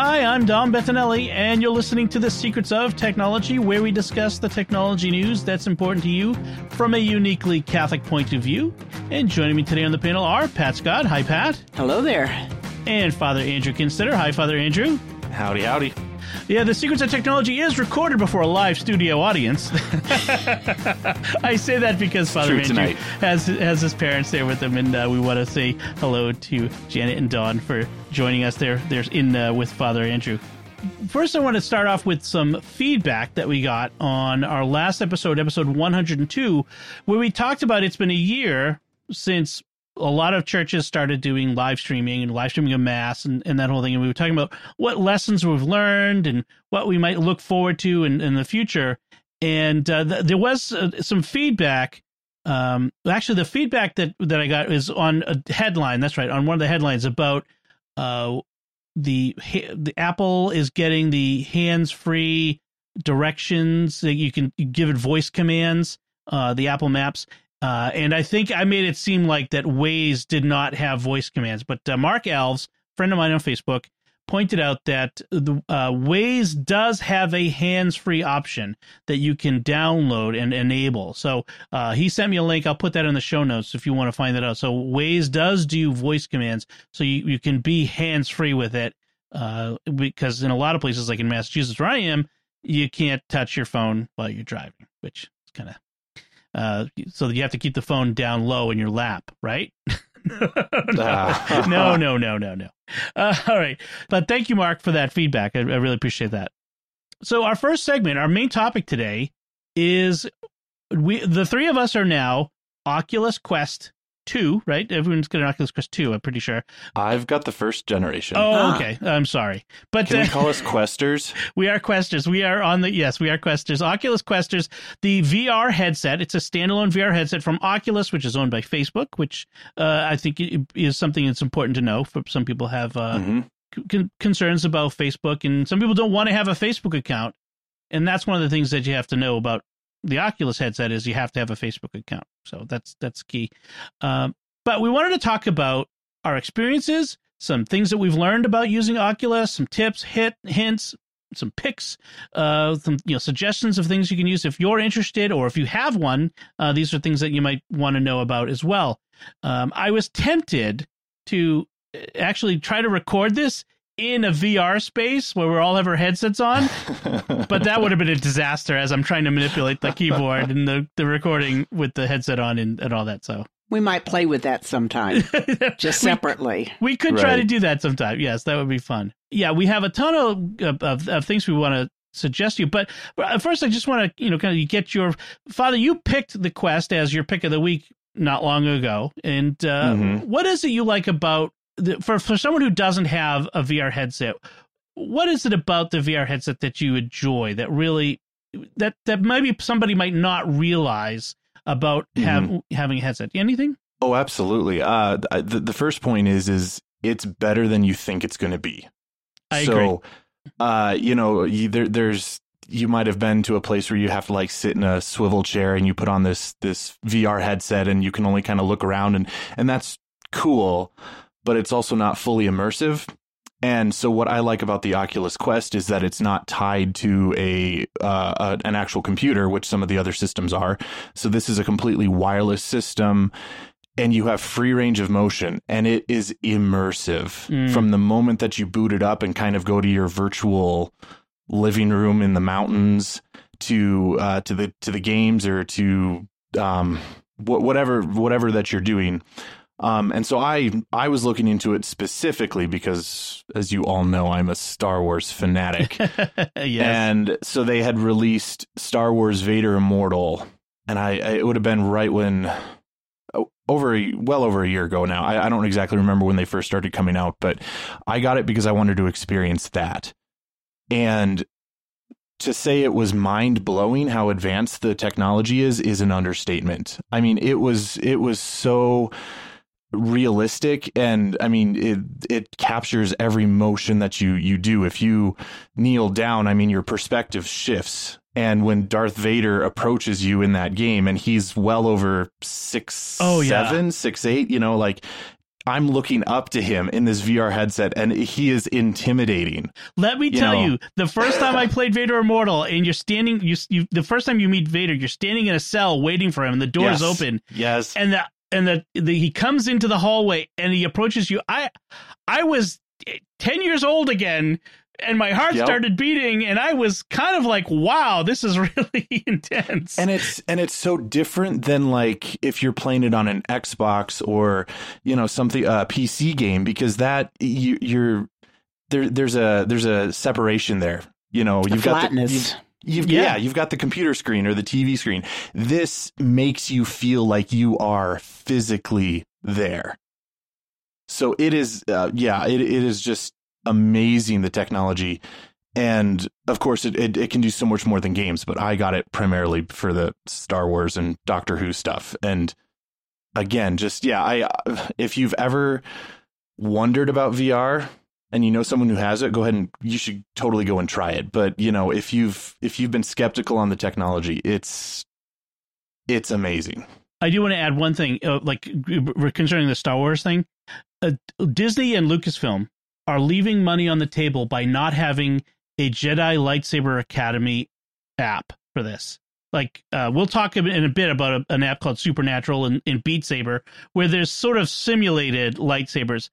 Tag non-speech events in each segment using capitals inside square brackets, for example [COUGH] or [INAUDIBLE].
Hi, I'm Dom Bettinelli, and you're listening to The Secrets of Technology, where we discuss the technology news that's important to you from a uniquely Catholic point of view. And joining me today on the panel are Pat Scott. Hi, Pat. Hello there. And Father Andrew Kinstetter. Hi, Father Andrew. Howdy, howdy. Yeah, The Secrets of Technology is recorded before a live studio audience. [LAUGHS] I say that because Father True Andrew tonight. has has his parents there with him, and uh, we want to say hello to Janet and Dawn for joining us there. There's in uh, with Father Andrew. First, I want to start off with some feedback that we got on our last episode, episode 102, where we talked about it's been a year since a lot of churches started doing live streaming and live streaming of mass and, and that whole thing. And we were talking about what lessons we've learned and what we might look forward to in, in the future. And uh, th- there was uh, some feedback. Um, actually, the feedback that, that I got is on a headline. That's right, on one of the headlines about uh, the the Apple is getting the hands free directions that you can give it voice commands. Uh, the Apple Maps, uh, and I think I made it seem like that Waze did not have voice commands, but uh, Mark Alves, friend of mine on Facebook, pointed out that the uh, Waze does have a hands-free option that you can download and enable. So uh, he sent me a link. I'll put that in the show notes if you want to find that out. So Waze does do voice commands, so you, you can be hands-free with it. Uh, because in a lot of places, like in Massachusetts where I am, you can't touch your phone while you're driving, which is kind of uh, so that you have to keep the phone down low in your lap, right? [LAUGHS] [LAUGHS] No, no, no, no, no. Uh, all right, but thank you, Mark, for that feedback. I, I really appreciate that. So our first segment, our main topic today, is we the three of us are now Oculus Quest two, right? Everyone's got an Oculus Quest two. I'm pretty sure. I've got the first generation. Oh, Ah. okay. I'm sorry, but Can uh, we call us [LAUGHS] Questers? we are Questers. We are on the yes, we are Questers. Oculus Questers, the VR headset. It's a standalone VR headset from Oculus, which is owned by Facebook, which uh, I think is something that's important to know. For some people have uh, hmm con- concerns about Facebook, and some people don't want to have a Facebook account, and that's one of the things that you have to know about the Oculus headset is you have to have a Facebook account. So that's that's key. Um, but we wanted to talk about our experiences, some things that we've learned about using Oculus, some tips, hit hints, some picks, uh, some you know suggestions of things you can use if you're interested or if you have one. Uh, these are things that you might want to know about as well. Um, I was tempted to uh, actually try to record this in a VR space where we all have our headsets on, [LAUGHS] but that would have been a disaster as I'm trying to manipulate the keyboard and the, the recording with the headset on and, and all that. So We might play with that sometime, [LAUGHS] just separately. we could try to do that sometime. Yes, that would be fun. Yeah, we have a ton of of, of, of things we want to suggest you, but uh, first I just want to you know kind of get your father. You picked the Quest as your pick of the week not long ago, and uh, Mhm. what is it you like about the, for for someone who doesn't have a VR headset? What is it about the VR headset that you enjoy that really that that maybe somebody might not realize about have, having a headset? Anything? oh, absolutely. Uh, the, the first point is is it's better than you think it's going to be. I so, agree. uh, you know, you, there, there's you might have been to a place where you have to like sit in a swivel chair and you put on this this VR headset and you can only kind of look around and and that's cool, but it's also not fully immersive. And so what I like about the Oculus Quest is that it's not tied to a, uh, a an actual computer, which some of the other systems are. So this is a completely wireless system and you have free range of motion and it is immersive Mm. from the moment that you boot it up and kind of go to your virtual living room in the mountains to uh, to the to the games or to um, wh- whatever whatever that you're doing. Um, and so I I was looking into it specifically because, as you all know, I'm a Star Wars fanatic. [LAUGHS] yes. And so they had released Star Wars Vader Immortal, and I, I it would have been right when oh, over a, well over a year ago now. I, I don't exactly remember when they first started coming out, but I got it because I wanted to experience that. And to say it was mind blowing how advanced the technology is is an understatement. I mean, it was it was so realistic and I mean it it captures every motion that you you do. If you kneel down, I mean your perspective shifts. And when Darth Vader approaches you in that game and he's well over six Oh, yeah. seven, six eight, you know, like I'm looking up to him in this VR headset and he is intimidating. Let me You tell know. you, the first time I played Vader Immortal, and you're standing, you, you, the first time you meet Vader, you're standing in a cell waiting for him, and the door is open, Yes. and the and the, the he comes into the hallway and he approaches you. I I was ten years old again, and my heart Yep. started beating, and I was kind of like, "Wow, this is [LAUGHS] really intense." and it's and it's so different than like if you're playing it on an Xbox or you know something uh, a PC game because that you, you're there there's a there's a separation there you know you've got the, flatness. you've, you've Yeah. yeah. you've got the computer screen or the TV screen this makes you feel like you are physically there so it is uh, yeah it, it is just amazing the technology and of course it, it, it can do so much more than games but i got it primarily for the star wars and doctor who stuff and again just yeah i if you've ever wondered about vr and you know someone who has it go ahead and you should totally go and try it but you know if you've if you've been skeptical on the technology it's it's amazing I do want to add one thing, uh, like concerning the Star Wars thing. Uh, Disney and Lucasfilm are leaving money on the table by not having a Jedi Lightsaber Academy app for this. Like, uh, we'll talk in a bit about a, an app called Supernatural and, and Beat Saber, where there's sort of simulated lightsabers,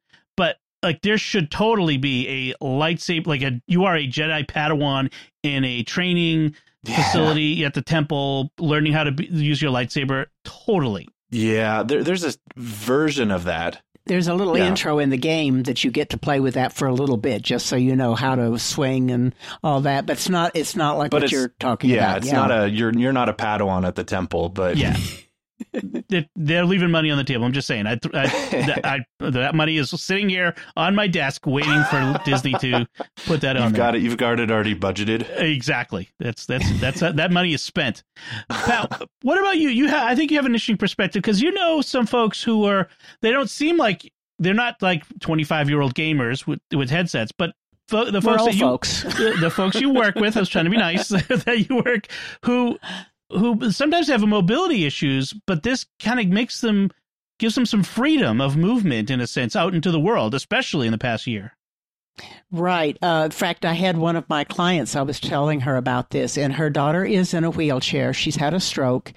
like there should totally be a lightsaber, like a you are a Jedi Padawan in a training facility at the temple, learning how to be, use your lightsaber. Totally. yeah there, there's a version of that There's a little Yeah. intro in the game that you get to play with that for a little bit, just so you know how to swing and all that. But it's not. It's not like But what you're talking yeah about. it's not a you're you're not a padawan at the temple but Yeah. [LAUGHS] [LAUGHS] they're, they're leaving money on the table. I'm just saying. I, I, [LAUGHS] that, I, that money is sitting here on my desk waiting for Disney to put that on you've there. got it you've got it already budgeted Exactly. That's that's that's [LAUGHS] that money is spent. Pat, what about you? You ha- I think you have an interesting perspective because you know some folks who are they don't seem like they're not like 25 year old gamers with with headsets, but fo- the We're folks that you folks. the, the folks you work with, I was trying to be nice, that you work who who sometimes have mobility issues, but this kind of makes them gives them some freedom of movement in a sense out into the world, especially in the past year. Right. Uh, in fact, I had one of my clients, I was telling her about this, and her daughter is in a wheelchair. She's had a stroke.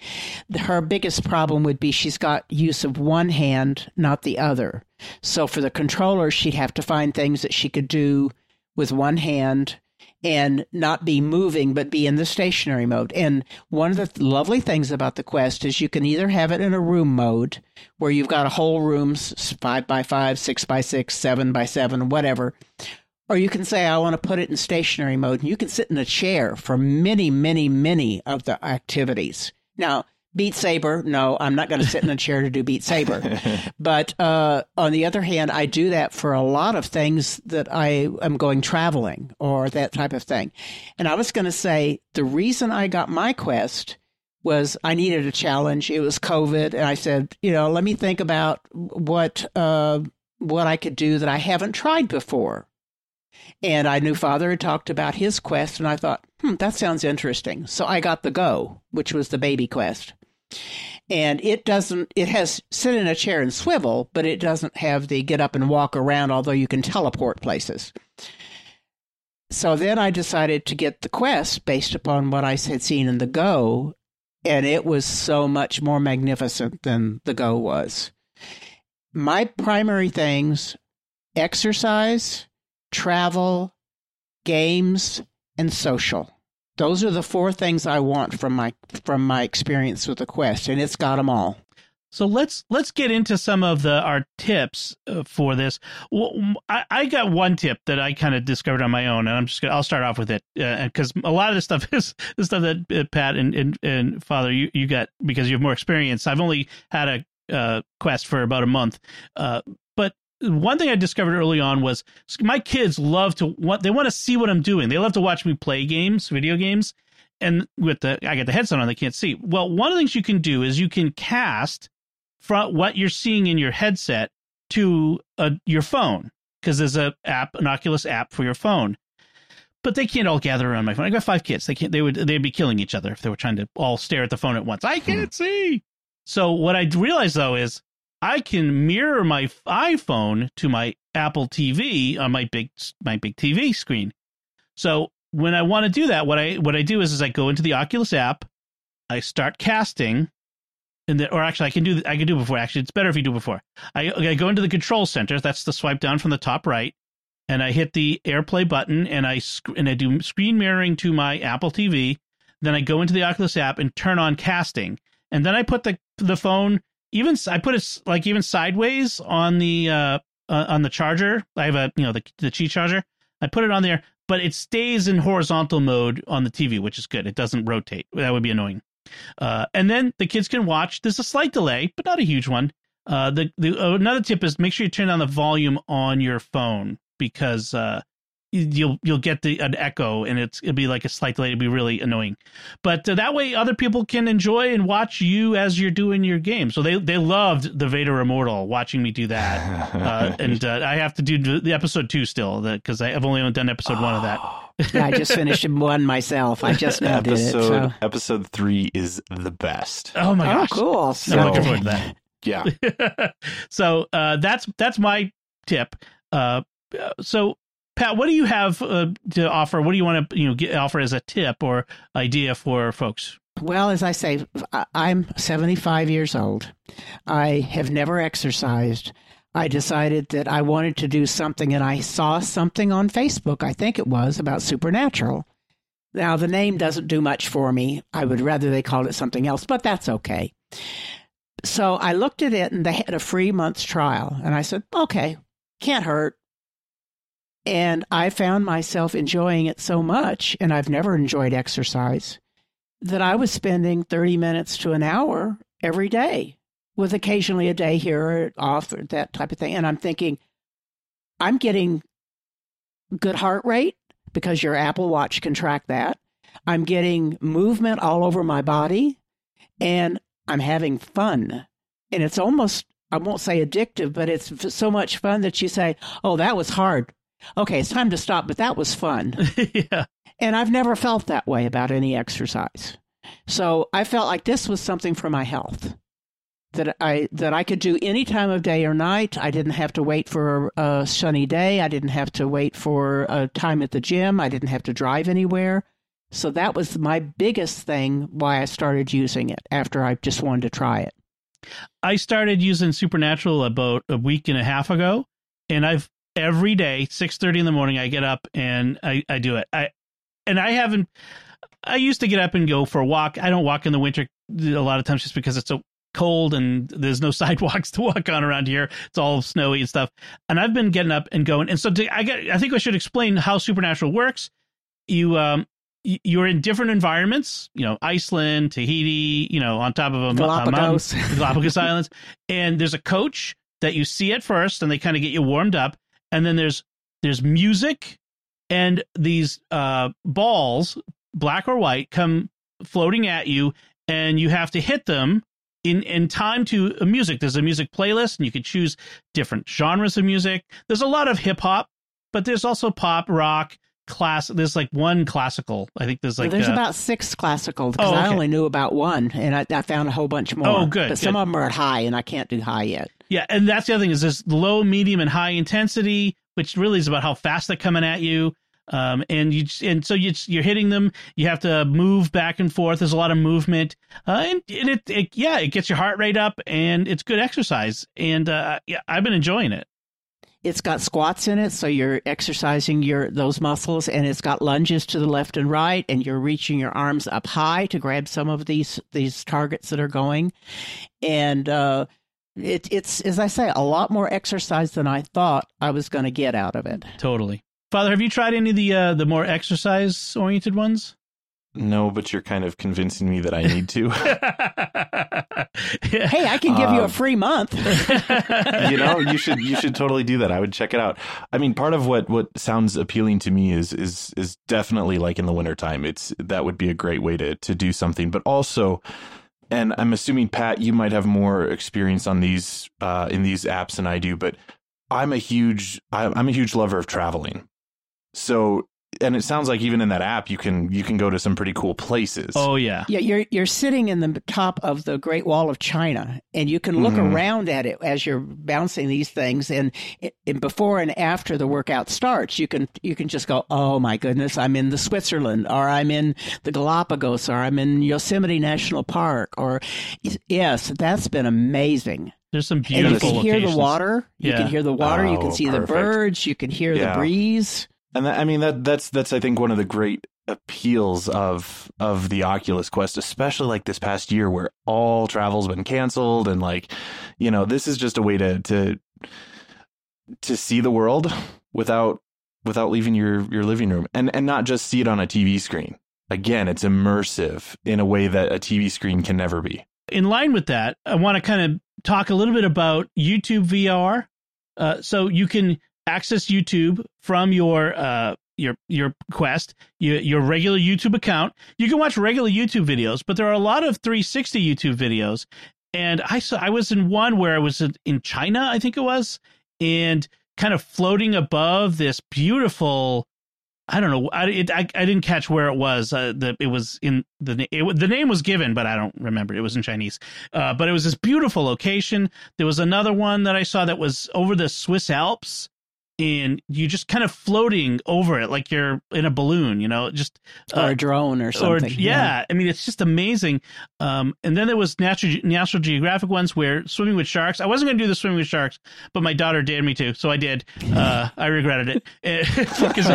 Her biggest problem would be she's got use of one hand, not the other. So for the controller, she'd have to find things that she could do with one hand and not be moving, but be in the stationary mode. And one of the th- lovely things about the Quest is you can either have it in a room mode where you've got a whole room, five by five, six by six, seven by seven, whatever. Or you can say, I want to put it in stationary mode. And you can sit in a chair for many, many, many of the activities. Now, Beat Saber, no, I'm not going to sit in a chair to do Beat Saber. [LAUGHS] But uh, on the other hand, I do that for a lot of things that I am going traveling or that type of thing. And I was going to say the reason I got my quest was I needed a challenge. It was COVID, and I said, you know, let me think about what uh, what I could do that I haven't tried before. And I knew Father had talked about his quest, and I thought, hmm, that sounds interesting. So I got the Go, which was the baby quest. And it doesn't, it has sit in a chair and swivel, but it doesn't have the get up and walk around, although you can teleport places. So then I decided to get the quest based upon what I had seen in the Go, and it was so much more magnificent than the Go was. My primary things exercise, travel, games, and social. Those are the four things I want from my from my experience with the quest, and it's got them all. So let's let's get into some of the our tips uh, for this. Well, I, I got one tip that I kind of discovered on my own, and I'm just gonna I'll start off with it because a lot of this stuff [LAUGHS] is the stuff that uh, Pat and, and and Father you you got because you have more experience. I've only had a uh, quest for about a month, uh, one thing I discovered early on was my kids love to want they want to see what I'm doing. They love to watch me play games, video games, and with the I get the headset on, they can't see. Well, one of the things you can do is you can cast from what you're seeing in your headset to a, your phone because there's a app, an Oculus app for your phone. But they can't all gather around my phone. I got five kids. They can't. They would. They'd be killing each other if they were trying to all stare at the phone at once. I hmm. can't see. So what I realized though is I can mirror my iPhone to my Apple TV on my big my big TV screen. So when I want to do that, what I what I do is, is I go into the Oculus app, I start casting, and the, or actually I can do I can do before. Actually, it's better if you do before. I, I go into the control center. That's the swipe down from the top right, and I hit the AirPlay button, and I and I do screen mirroring to my Apple TV. Then I go into the Oculus app and turn on casting, and then I put the the phone even I put it like even sideways on the uh, uh, on the charger. I have a you know the the Qi charger. I put it on there, but it stays in horizontal mode on the TV, which is good. It doesn't rotate. That would be annoying. Uh, and then the kids can watch. There's a slight delay, but not a huge one. Uh, the the another tip is make sure you turn down the volume on your phone because uh, you'll you'll get the an echo and it's it'll be like a slight delay. It'll be really annoying, but uh, that way other people can enjoy and watch you as you're doing your game. So they they loved the Vader Immortal watching me do that, uh, [LAUGHS] and uh, I have to do the episode two still because I've only done episode one of that. [GASPS] yeah, I just finished [LAUGHS] one myself. I just now episode, did it. So. Episode three is the best. Oh my gosh! Oh, cool. So, I'm looking forward to that. Yeah. [LAUGHS] so uh, that's that's my tip. Uh, so Pat, what do you have uh, to offer? What do you want to you know get, offer as a tip or idea for folks? Well, as I say, I'm 75 years old. I have never exercised. I decided that I wanted to do something, and I saw something on Facebook, I think it was, about supernatural. Now, the name doesn't do much for me. I would rather they called it something else, but that's okay. So I looked at it, and they had a free month's trial. And I said, okay, can't hurt. And I found myself enjoying it so much, and I've never enjoyed exercise, that I was spending 30 minutes to an hour every day, with occasionally a day here or off or that type of thing. And I'm thinking, I'm getting good heart rate because your Apple Watch can track that. I'm getting movement all over my body, and I'm having fun. And it's almost, I won't say addictive, but it's so much fun that you say, oh, that was hard okay, it's time to stop, but that was fun. [LAUGHS] yeah. And I've never felt that way about any exercise. So I felt like this was something for my health that I that I could do any time of day or night. I didn't have to wait for a sunny day. I didn't have to wait for a time at the gym. I didn't have to drive anywhere. So that was my biggest thing why I started using it after I just wanted to try it. I started using Supernatural about a week and a half ago, and I've every day, six thirty in the morning. I get up and I, I do it. I and I haven't. I used to get up and go for a walk. I don't walk in the winter a lot of times just because it's so cold and there's no [LAUGHS] sidewalks to walk on around here. It's all snowy and stuff. And I've been getting up and going. And so to, I get. I think I should explain how Supernatural works. You um you're in different environments, you know, Iceland, Tahiti, you know, on top of a, Galapagos, a mountain, Galapagos [LAUGHS] Islands, and there's a coach that you see at first, and they kind of get you warmed up, and then there's there's music and these uh, balls, black or white, come floating at you, and you have to hit them in in time to music. There's a music playlist, and you can choose different genres of music. There's a lot of hip hop, but there's also pop, rock, class. There's like one classical. I think there's like there's uh, about six classical because Oh, I only knew about one, and I, I found a whole bunch more. Oh, good, But some of them are at high, and I can't do high yet. Yeah, and that's the other thing is this low, medium, and high intensity, which really is about how fast they're coming at you. Um, and you and so you you're hitting them. You have to move back and forth. There's a lot of movement, uh, and, and it, it yeah, it gets your heart rate up, and it's good exercise. And uh, yeah, I've been enjoying it. It's got squats in it, so you're exercising your those muscles, and it's got lunges to the left and right, and you're reaching your arms up high to grab some of these these targets that are going, and uh, it, it's as I say, a lot more exercise than I thought I was going to get out of it. Totally, Father. Have you tried any of the uh, the more exercise oriented ones? No, but you're kind of convincing me that I need to. [LAUGHS] hey, I can give you a Um, free month. [LAUGHS] you know, you should you should totally do that. I would check it out. I mean, part of what what sounds appealing to me is is is definitely like in the wintertime. It's that would be a great way to to do something, but also and I'm assuming Pat, you might have more experience on these uh, in these apps than I do, but I'm a huge I'm a huge lover of traveling. So, and it sounds like even in that app, you can you can go to some pretty cool places. Oh yeah. Yeah, you're you're sitting in the top of the Great Wall of China, and you can look Mhm. around at it as you're bouncing these things. And, and before and after the workout starts, you can you can just go, "Oh my goodness, I'm in the Switzerland, or I'm in the Galapagos, or I'm in Yosemite National Park." Or yes, that's been amazing. There's some beautiful. And you beautiful can hear the water. You Yeah. can hear the water. you Oh, can see the birds. You can hear Yeah. the breeze. And that, I mean that that's that's I think one of the great appeals of of the Oculus Quest, especially like this past year where all travel's been canceled and like, you know, this is just a way to to to see the world without without leaving your your living room and and not just see it on a TV screen. Again, it's immersive in a way that a TV screen can never be. in line with that, I want to kind of talk a little bit about YouTube VR. Uh, so you can access YouTube from your uh, your your Quest, your, your regular YouTube account. You can watch regular YouTube videos, but there are a lot of 360 YouTube videos. And I saw I was in one where I was in- in China, I think it was, and kind of floating above this beautiful I don't know. I, it, I I didn't catch where it was. Uh, the it was in the it, the name was given, but I don't remember. It was in Chinese. Uh, but it was this beautiful location. There was another one that I saw that was over the Swiss Alps, and you just kind of floating over it like you're in a balloon. You know, just or uh, a drone or or something. yeah, I mean it's just amazing. Um, and then there was natural National Geographic ones where swimming with sharks. I wasn't going to do the swimming with sharks, but my daughter dared me to, so I did. Uh, I regretted it [LAUGHS] because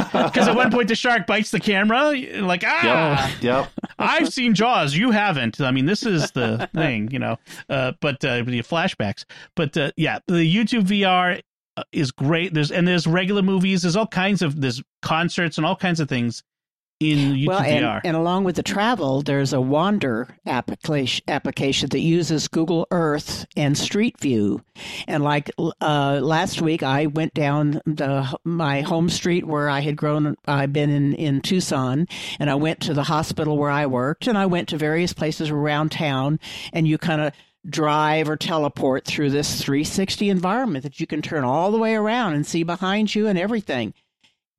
at one point the shark bites the camera, like ah. Yep. Yep. [LAUGHS] I've seen Jaws. You haven't. I mean, this is the thing, you know. Uh, but uh, the flashbacks. But uh, yeah, the YouTube VR is great. There's and there's regular movies. There's all kinds of there's concerts and all kinds of things in YouTube well, and, VR. and along with the travel, there's a Wander application application that uses Google Earth and Street View. And like uh, last week, I went down the my home street where I had grown. I've been in in Tucson, and I went to the hospital where I worked, and I went to various places around town, and you kind of drive or teleport through this 360 environment that you can turn all the way around and see behind you and everything.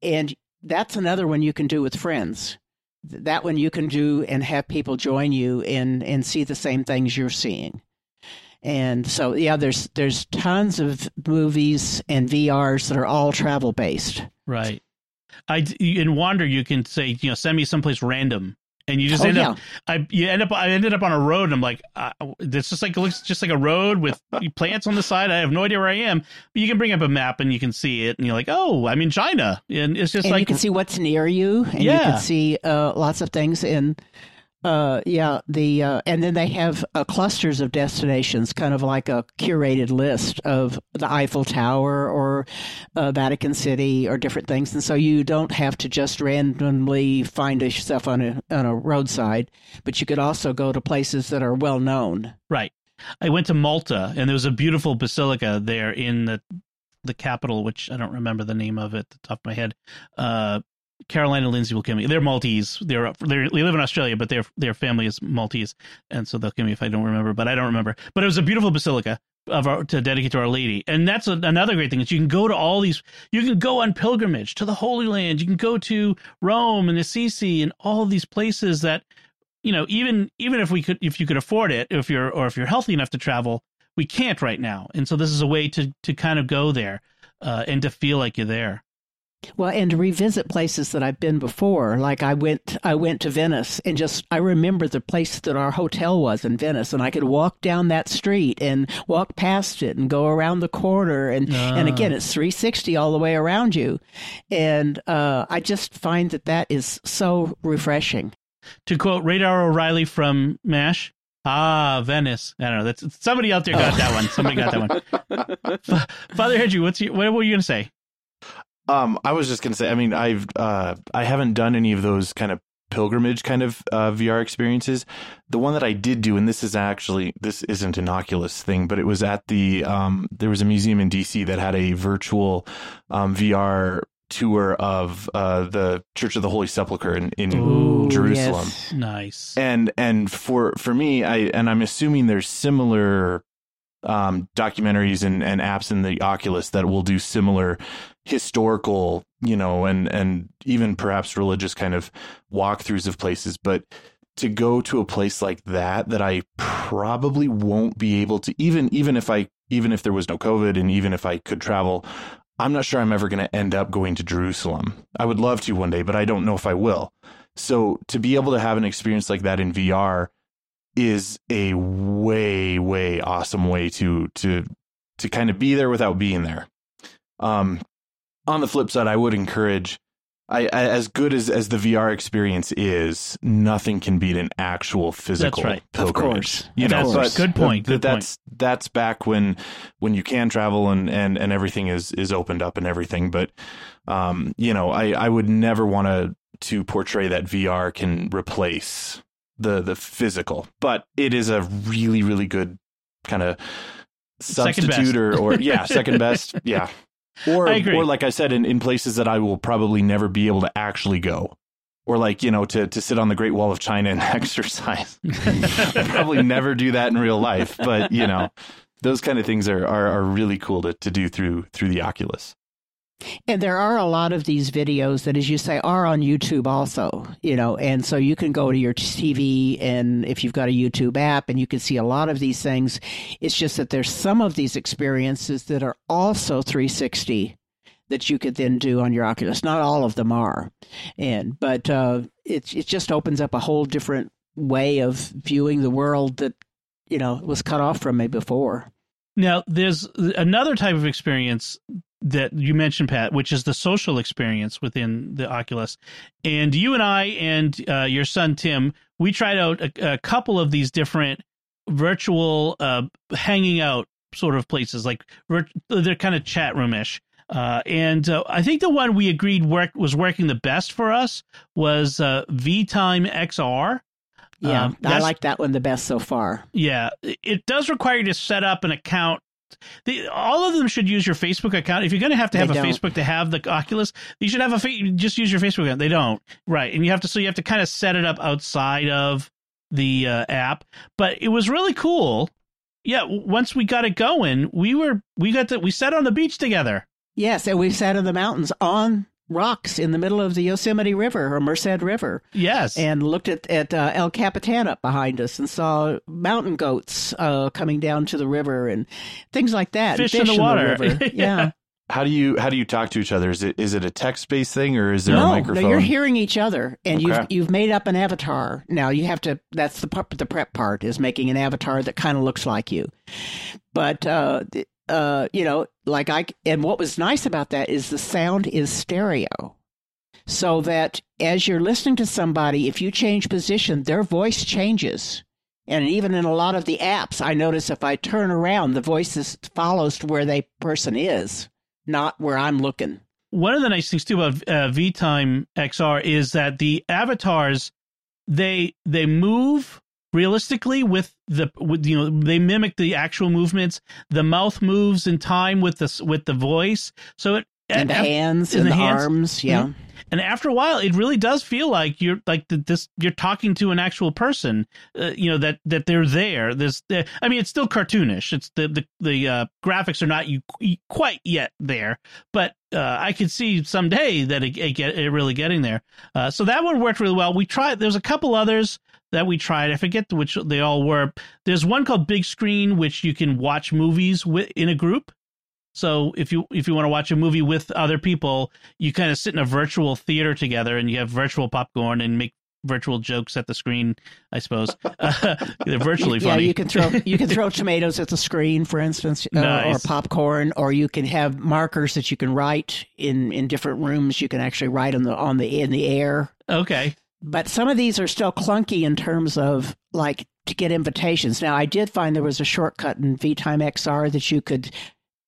And that's another one you can do with friends. That one you can do and have people join you and and see the same things you're seeing. And so yeah, there's there's tons of movies and VRs that are all travel based. Right. I in Wander you can say you know send me someplace random and you just Oh, end yeah. up I you end up I ended up on a road and I'm like uh, it's just like it looks just like a road with plants on the side I have no idea where I am but you can bring up a map and you can see it and you're like oh I'm in China and it's just and like you can see what's near you, and you Yeah. can see uh, lots of things. And uh, yeah, the uh, and then they have uh, clusters of destinations, kind of like a curated list of the Eiffel Tower or uh, Vatican City or different things. And so you don't have to just randomly find yourself on a on a roadside, but you could also go to places that are well known. Right. I went to Malta and there was a beautiful basilica there in the the capital, which I don't remember the name of it at the top of my head. Uh, Carolina Lindsay will kill me. They're Maltese. They're, they're they live in Australia, but their their family is Maltese, and so they'll kill me if I don't remember. But I don't remember. But it was a beautiful basilica of our, to dedicate to Our Lady, and that's a, another great thing is you can go to all these. You can go on pilgrimage to the Holy Land. You can go to Rome and Assisi and all these places that you know even even if we could if you could afford it if you're or if you're healthy enough to travel we can't right now and so this is a way to to kind of go there uh, and to feel like you're there Well, and to revisit places that I've been before, like I went, I went to Venice, and just I remember the place that our hotel was in Venice, and I could walk down that street and walk past it and go around the corner, and and again, it's 360 all the way around you, and uh, I just find that that is so refreshing. to quote radar o'reilly from mash ah venice. I don't know that's somebody out there got Oh. that one. Somebody got that one. [LAUGHS] Father hedgie what's your, what were you gonna say Um, I was just gonna say. I mean, I've uh, I haven't done any of those kind of pilgrimage kind of uh, VR experiences. The one that I did do, and this is actually this isn't an Oculus thing, but it was at the um, there was a museum in DC that had a virtual um, VR tour of uh, the Church of the Holy Sepulchre in, in Ooh, Jerusalem. yes. Nice. And and for for me, I and I'm assuming there's similar um, documentaries and, and apps in the Oculus that will do similar historical, you know, and and even perhaps religious kind of walkthroughs of places. But to go to a place like that, that I probably won't be able to, even even if I even if there was no COVID and even if I could travel, I'm not sure I'm ever going to end up going to Jerusalem. I would love to one day, but I don't know if I will. So to be able to have an experience like that in VR is a way way awesome way to to to kind of be there without being there. Um on the flip side, I would encourage I, I as good as as the VR experience is, nothing can beat an actual physical right. Of pilgrimage. course. You Of know, course. but Good point, good point. that's that's back when when you can travel and and and everything is is opened up and everything. But um, you know, I I would never want to to portray that VR can replace the the physical, but it is a really really good kind of substitute or, or yeah, [LAUGHS] second best, yeah. Or I or like I said, in, in places that I will probably never be able to actually go. Or like, you know, to, to sit on the Great Wall of China and [LAUGHS] exercise. I'll probably never do that in real life. But, you know, those kind of things are, are, are really cool to, to do through through the Oculus. And there are a lot of these videos that, as you say, are on YouTube also, you know, and so you can go to your TV and if you've got a YouTube app and you can see a lot of these things. It's just that there's some of these experiences that are also 360 that you could then do on your Oculus. Not all of them are. And, but, uh, it, it just opens up a whole different way of viewing the world that, you know, was cut off from me before. Now, there's another type of experience that you mentioned, Pat, which is the social experience within the Oculus. And you and I and uh, your son Tim, we tried out a, a couple of these different virtual uh, hanging out sort of places, like virt- they're kind of chat roomish. Uh, and uh, I think the one we agreed work was working the best for us was uh, VTime XR. Yeah, Um, I like that one the best so far. Yeah, it does require you to set up an account. The, all of them should use your Facebook account. If you're going to have to They have a don't. Facebook to have the Oculus, you should have a fa- just use your Facebook account. They don't, right? And you have to so you have to kind of set it up outside of the uh, app. But it was really cool. Yeah, once we got it going, we were we got to we sat on the beach together. Yes, and we sat in the mountains on rocks in the middle of the Yosemite River or Merced River Yes, and looked at, at uh, El Capitan up behind us and saw mountain goats uh, coming down to the river and things like that. Fish and in the water. river. [LAUGHS] yeah. How do you how do you talk to each other? Is it is it a text based thing or is there a No, microphone? no, you're hearing each other, and Okay. you've you've made up an avatar. Now you have to. That's the part, the prep part is making an avatar that kind of looks like you. But uh, th- uh, you know, like I and what was nice about that is the sound is stereo, so that as you're listening to somebody, if you change position, their voice changes. And even in a lot of the apps, I notice if I turn around, the voice follows to where the person is, not where I'm looking. one of the nice things too about uh, VTime XR is that the avatars they they move realistically with the with you know they mimic the actual movements. The mouth moves in time with the with the voice. So it and the hands and and the the, hands. arms. Yeah. Mhm. And after a while, it really does feel like you're like the, this. You're talking to an actual person. Uh, you know that that they're there. There's, uh, I mean, it's still cartoonish. It's the the the uh, graphics are not you quite yet there, but uh, I could see someday that it, it get it really getting there. Uh, so that one worked really well. We tried. There's a couple others that we tried. I forget which they all were. There's one called Big Screen, which you can watch movies with in a group. So if you if you want to watch a movie with other people, you kind of sit in a virtual theater together, and you have virtual popcorn and make virtual jokes at the screen. I suppose [LAUGHS] they're virtually yeah, funny. you can throw you can throw [LAUGHS] tomatoes at the screen, for instance, uh, Nice. or popcorn, or you can have markers that you can write in in different rooms. You can actually write on the on the in the air. okay. But some of these are still clunky in terms of like to get invitations. Now, I did find there was a shortcut in VTime XR that you could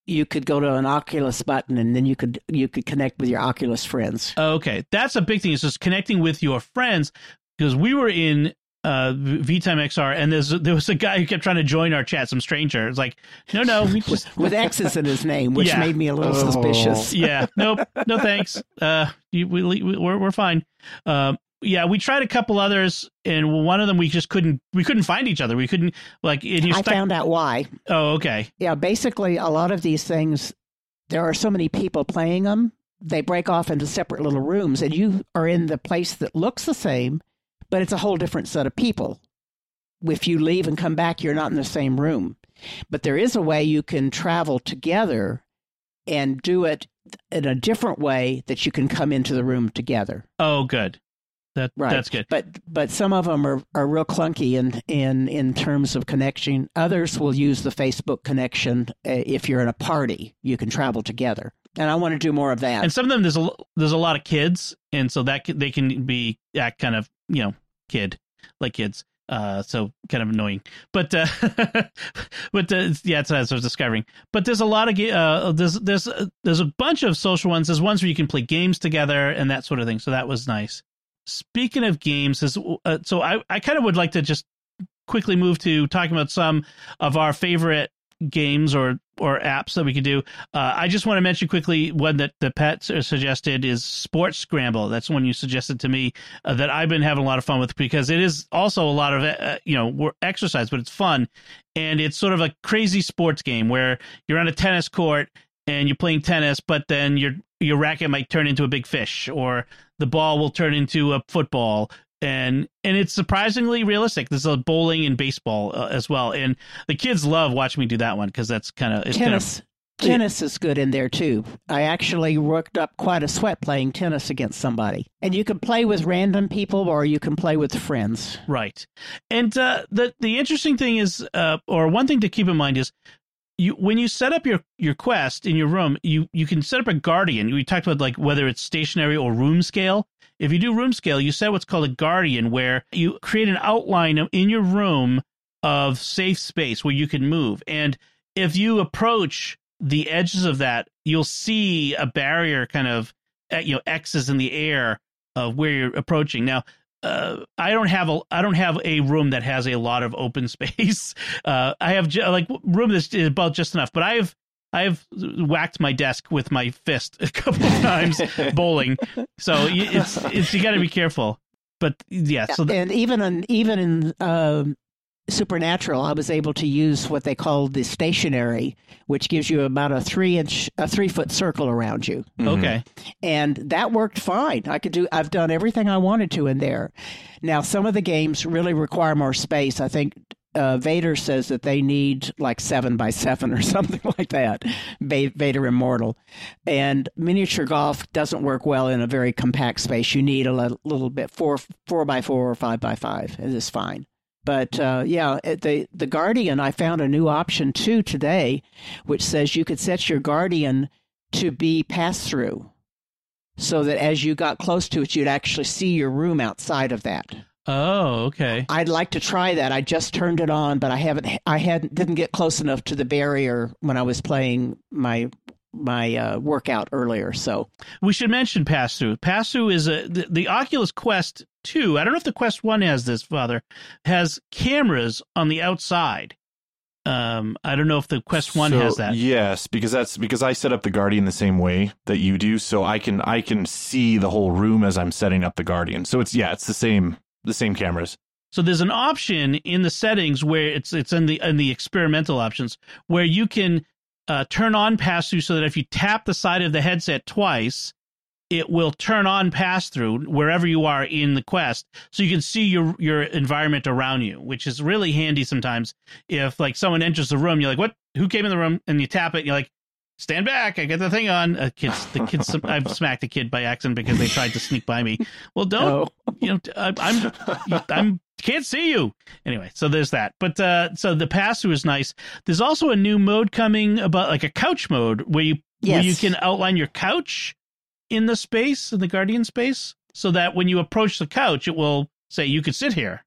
you could go to an Oculus button and then you could you could connect with your Oculus friends. Okay, that's a big thing. Is just connecting with your friends because we were in uh, VTime XR and there's there was a guy who kept trying to join our chat, some stranger. It's like, no, no, we [LAUGHS] just with X's in his name, which Yeah. made me a little Oh. suspicious. yeah, nope, no thanks. Uh, you, we, we we're we're fine. Um, yeah, we tried a couple others, and one of them we just couldn't we couldn't find each other. We couldn't like. And you I stuck, found out why. oh, okay. Yeah, basically, a lot of these things, there are so many people playing them, they break off into separate little rooms, and you are in the place that looks the same, but it's a whole different set of people. If you leave and come back, you're not in the same room. But there is a way you can travel together and do it in a different way that you can come into the room together. Oh, good. That Right. that's good. But but some of them are, are real clunky in, in in terms of connection. Others will use the Facebook connection. Uh, if you're in a party, you can travel together. And I want to do more of that. And some of them there's a there's a lot of kids, and so that they can be that kind of you know kid like kids. Uh, so kind of annoying, but uh, [LAUGHS] but uh, yeah, that's what I was discovering. But there's a lot of uh, there's there's uh, there's a bunch of social ones. There's ones where you can play games together and that sort of thing. So that was nice. Speaking of games, is uh, so I I kind of would like to just quickly move to talking about some of our favorite games or or apps that we could do. Uh, I just want to mention quickly one that the Pat su- suggested is Sports Scramble. That's one you suggested to me uh, that I've been having a lot of fun with because it is also a lot of uh, you know exercise, but it's fun and it's sort of a crazy sports game where you're on a tennis court and you're playing tennis, but then your your racket might turn into a big fish or the ball will turn into a football and and it's surprisingly realistic. There's a bowling and baseball uh, as well, and the kids love watching me do that one because that's kind of it's kind of tennis. Tennis is good in there too. I actually worked up quite a sweat playing tennis against somebody. And you can play with random people or you can play with friends. Right. And uh, the the interesting thing is, uh, or one thing to keep in mind is, you when you set up your your quest in your room, you you can set up a guardian. We talked about like whether it's stationary or room scale. If you do room scale, you set what's called a guardian, where you create an outline in your room of safe space where you can move. And if you approach the edges of that, you'll see a barrier kind of, you know, X's in the air of where you're approaching. Now, uh, I don't have a I don't have a room that has a lot of open [LAUGHS] space. Uh, I have ju- like room that's about just enough, but I've I've whacked my desk with my fist [LAUGHS] a couple of [LAUGHS] times bowling. So it's it's you got to be careful. But yeah, so the, and even in even in um, Supernatural, I was able to use what they call the stationary, which gives you about a three inch, a three foot circle around you, Mhm. okay, and that worked fine. I could do. I've done everything I wanted to in there. Now, some of the games really require more space. I think uh, Vader says that they need like seven by seven or [LAUGHS] something like that. Va- Vader Immortal, and miniature golf doesn't work well in a very compact space. You need a little, little bit four four by four or five by five. It is fine. But uh, yeah, the the Guardian, I found a new option too today, which says you could set your Guardian to be pass through, so that as you got close to it, you'd actually see your room outside of that. oh okay, I'd like to try that. I just turned it on, but I haven't. I hadn't didn't get close enough to the barrier when I was playing my my uh, workout earlier. So we should mention pass through. Pass through is a the, the Oculus Quest two. I don't know if the Quest one has this. Father has cameras on the outside. Um, I don't know if the Quest one So, has that. Yes, because that's because I set up the Guardian the same way that you do, so I can I can see the whole room as I'm setting up the Guardian. So it's yeah, it's the same the same cameras. So there's an option in the settings where it's it's in the in the experimental options where you can uh, turn on pass through so that if you tap the side of the headset twice, it will turn on pass through wherever you are in the quest, so you can see your your environment around you, which is really handy sometimes. If like someone enters the room, you're like, "What? Who came in the room?" And you tap it, and you're like. Stand back! I got the thing on. Uh, kids, the kids. [LAUGHS] I've smacked a kid by accident because they tried to sneak by me. Well, don't oh, you know, I, I'm I'm can't see you anyway. So there's that. But uh, so the pass through is nice. There's also a new mode coming about like a couch mode where you where you can outline your couch in the space in the guardian space, so that when you approach the couch, it will say you could sit here.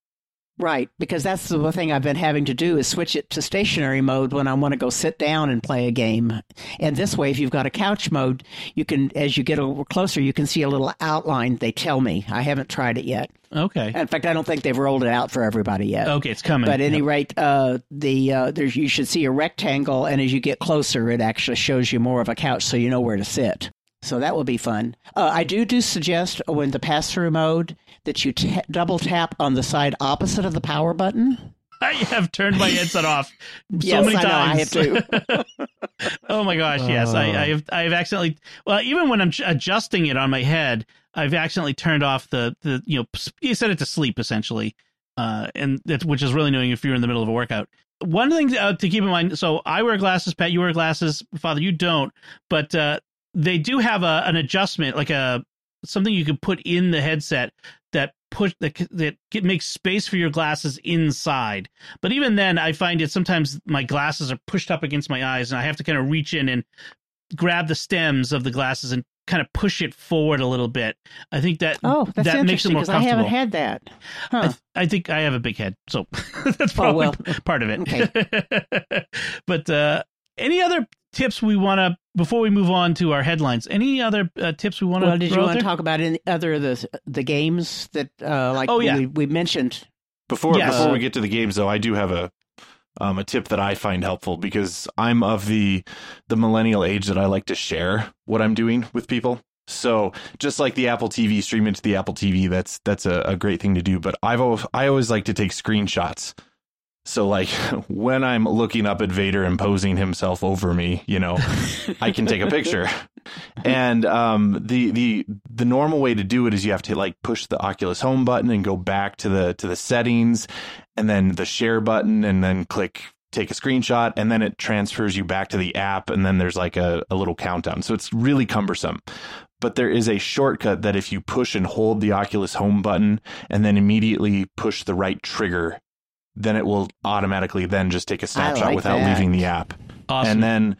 Right, because that's the thing I've been having to do is switch it to stationary mode when I want to go sit down and play a game. And this way, if you've got a couch mode, you can, as you get a little closer, you can see a little outline. They tell me. I haven't tried it yet. Okay. In fact, I don't think they've rolled it out for everybody yet. Okay, it's coming. But at any Yep. rate, uh, the uh, there's you should see a rectangle, and as you get closer, it actually shows you more of a couch, so you know where to sit. So that will be fun. Uh, I do do suggest when the pass through mode that you ta double tap on the side opposite of the power button. [LAUGHS] I have turned my headset off so Yes, many I know, I times. have [LAUGHS] oh my gosh, yes. I, I have I have accidentally well, even when I'm adjusting it on my head, I've accidentally turned off the the you know you set it to sleep essentially, uh, and that's which is really annoying if you're in the middle of a workout. One thing uh, to keep in mind. So I wear glasses, Pat. You wear glasses, Father. You don't, but uh, they do have a an adjustment, like a something you can put in the headset that push that that makes space for your glasses inside. But even then, I find it sometimes my glasses are pushed up against my eyes, and I have to kind of reach in and grab the stems of the glasses and kind of push it forward a little bit. I think that Oh, that's that makes it more because I haven't had that. I, th- I think I have a big head, so [LAUGHS] that's Oh, probably well. part of it. Okay. [LAUGHS] but uh, any other tips we want to before we move on to our headlines? Any other uh, tips we want to? well, did you want to talk about any other of the the games that uh, like Oh, yeah. we, we mentioned? Before Yes. before we get to the games, though, I do have a um, a tip that I find helpful because I'm of the the millennial age that I like to share what I'm doing with people. So just like the Apple TV, stream into the Apple TV. That's that's a, a great thing to do. But I've always, I always like to take screenshots. So like [LAUGHS] when I'm looking up at Vader imposing himself over me, you know, I can take a picture. [LAUGHS] And um, the the the normal way to do it is you have to like push the Oculus Home button and go back to the to the settings, and then the share button, and then click take a screenshot, and then it transfers you back to the app, and then there's like a, a little countdown. So it's really cumbersome. But there is a shortcut that if you push and hold the Oculus Home button and then immediately push the right trigger, then it will automatically then just take a snapshot like without that. leaving the app. Awesome. And then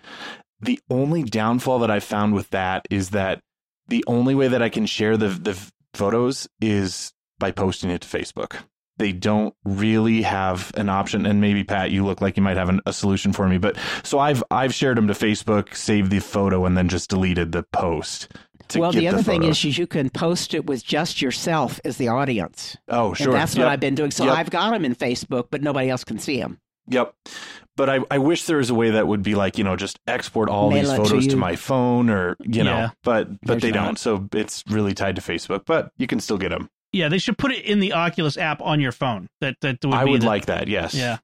the only downfall that I found with that is that the only way that I can share the the photos is by posting it to Facebook. They don't really have an option, and maybe Pat, you look like you might have an, a solution for me. But so I've I've shared them to Facebook, saved the photo, and then just deleted the post. To well, get the other thing photo. is you can post it with just yourself as the audience. oh sure, And that's what I've been doing. So Yep. I've got them in Facebook, but nobody else can see them. Yep. But I, I wish there was a way that would be like, you know, just export all Mail these it to photos to, my phone or, you know, Yeah. but, but There's they not. don't. So it's really tied to Facebook, but you can still get them. yeah, they should put it in the Oculus app on your phone. That that would I be would the- like that. Yes. Yeah,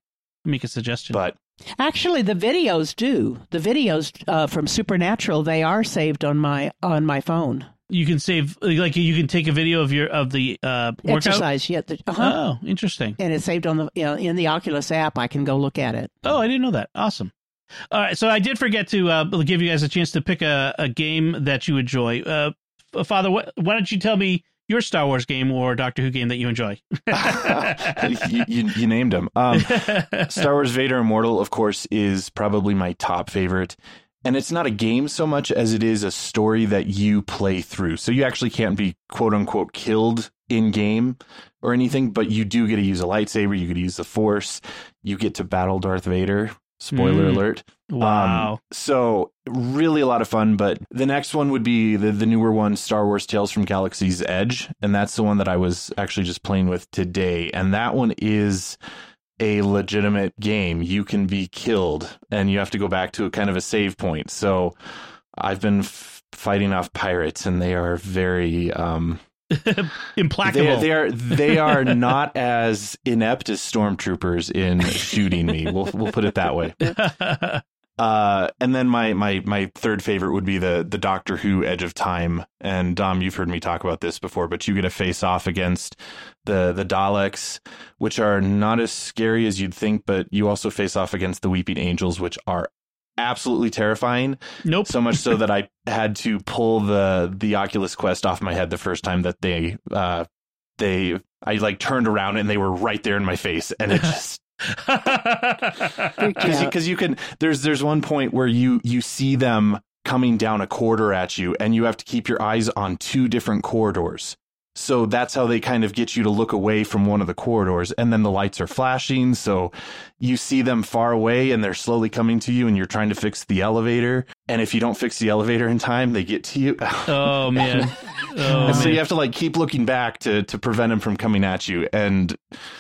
make a suggestion. But Actually, the videos do. The videos uh, from Supernatural they are saved on my on my phone. you can save like you can take a video of your of the uh, workout. Exercise, yeah. the- Uh-huh. Oh, interesting. and it's saved on the you know, in the Oculus app. I can go look at it. Oh, I didn't know that. Awesome. All right, so I did forget to uh, give you guys a chance to pick a, a game that you enjoy. Uh, Father, what, why don't you tell me your Star Wars game or Doctor Who game that you enjoy? [LAUGHS] [LAUGHS] you, you, you named them. Um, [LAUGHS] Star Wars Vader Immortal, of course, is probably my top favorite. And it's not a game so much as it is a story that you play through. So you actually can't be quote unquote killed in game or anything, but you do get to use a lightsaber. You get to use the Force. You get to battle Darth Vader. Spoiler Mm. alert. wow. Um, so really a lot of fun, but the next one would be the, the newer one, Star Wars Tales from Galaxy's Edge. And that's the one that I was actually just playing with today. And that one is a legitimate game. You can be killed and you have to go back to a kind of a save point. So I've been f- fighting off pirates and they are very, um, [LAUGHS] Implacable. they, they are they are not as inept as stormtroopers in shooting me. We'll we'll put it that way. [LAUGHS] Uh, and then my my my third favorite would be the the Doctor Who Edge of Time. And Dom, you've heard me talk about this before, but you get to face off against the the Daleks, which are not as scary as you'd think, but you also face off against the Weeping Angels, which are absolutely terrifying. nope. So much so [LAUGHS] that I had to pull the the Oculus Quest off my head the first time that they uh they I like turned around and they were right there in my face, and it just [LAUGHS] because you, you can there's there's one point where you you see them coming down a corridor at you and you have to keep your eyes on two different corridors So that's how they kind of get you to look away from one of the corridors. And then the lights are flashing. So you see them far away and they're slowly coming to you and you're trying to fix the elevator. And if you don't fix the elevator in time, they get to you. [LAUGHS] Oh, man. Oh, and so you have to like keep looking back to, to prevent them from coming at you. And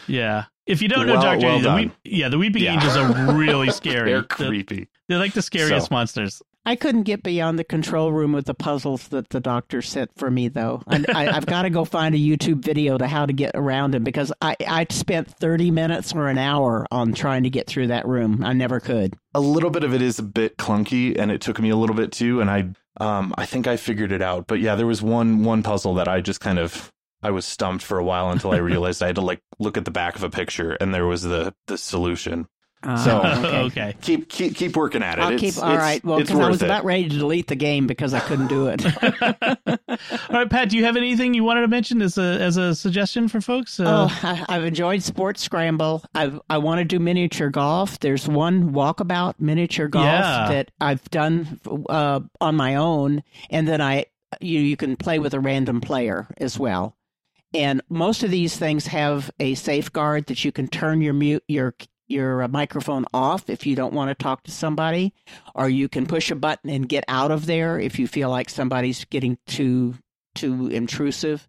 Yeah. If you don't know Well- Doctor, well the done. yeah, the weeping Yeah. angels are really [LAUGHS] scary. they're They're, creepy. they're like the scariest So- monsters. I couldn't get beyond the control room with the puzzles that the doctor set for me, though. I, I, [LAUGHS] I've got to go find a YouTube video to how to get around him because I, I spent 30 minutes or an hour on trying to get through that room. I never could. a little bit of it is a bit clunky and it took me a little bit too and i um i think i figured it out but yeah there was one one puzzle that i just kind of i was stumped for a while until i [LAUGHS] realized i had to like look at the back of a picture and there was the the solution Uh, So- [LAUGHS] okay. keep keep keep working at it I'll it's, keep. All it's- right. Well, it's because I was it. about ready to delete the game because I couldn't do it. [LAUGHS] All right, Pat, do you have anything you wanted to mention as a as a suggestion for folks? Uh, Oh, I, I've enjoyed Sports Scramble. I've I want to do miniature golf. There's one walkabout miniature golf Yeah. that I've done uh, on my own, and then I you you can play with a random player as well. And most of these things have a safeguard that you can turn your mute your your uh, microphone off if you don't want to talk to somebody, or you can push a button and get out of there if you feel like somebody's getting too too intrusive.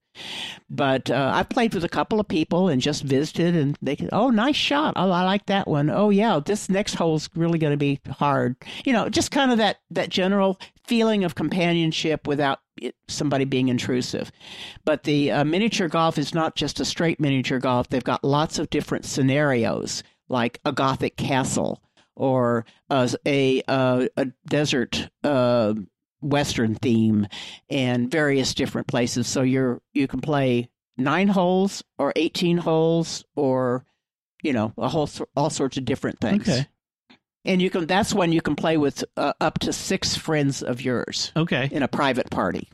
But uh, I've played with a couple of people and just visited, and they can, oh, nice shot. Oh, I like that one. Oh, yeah, this next hole's really going to be hard. You know, just kind of that that general feeling of companionship without it, somebody being intrusive. But the uh, miniature golf is not just a straight miniature golf. They've got lots of different scenarios, like a gothic castle or a a, a, desert. Uh, western theme and various different places so you're you can play 9 holes or 18 holes or you know a whole all sorts of different things Okay. and you can that's when you can play with uh, up to 6 friends of yours okay. in a private party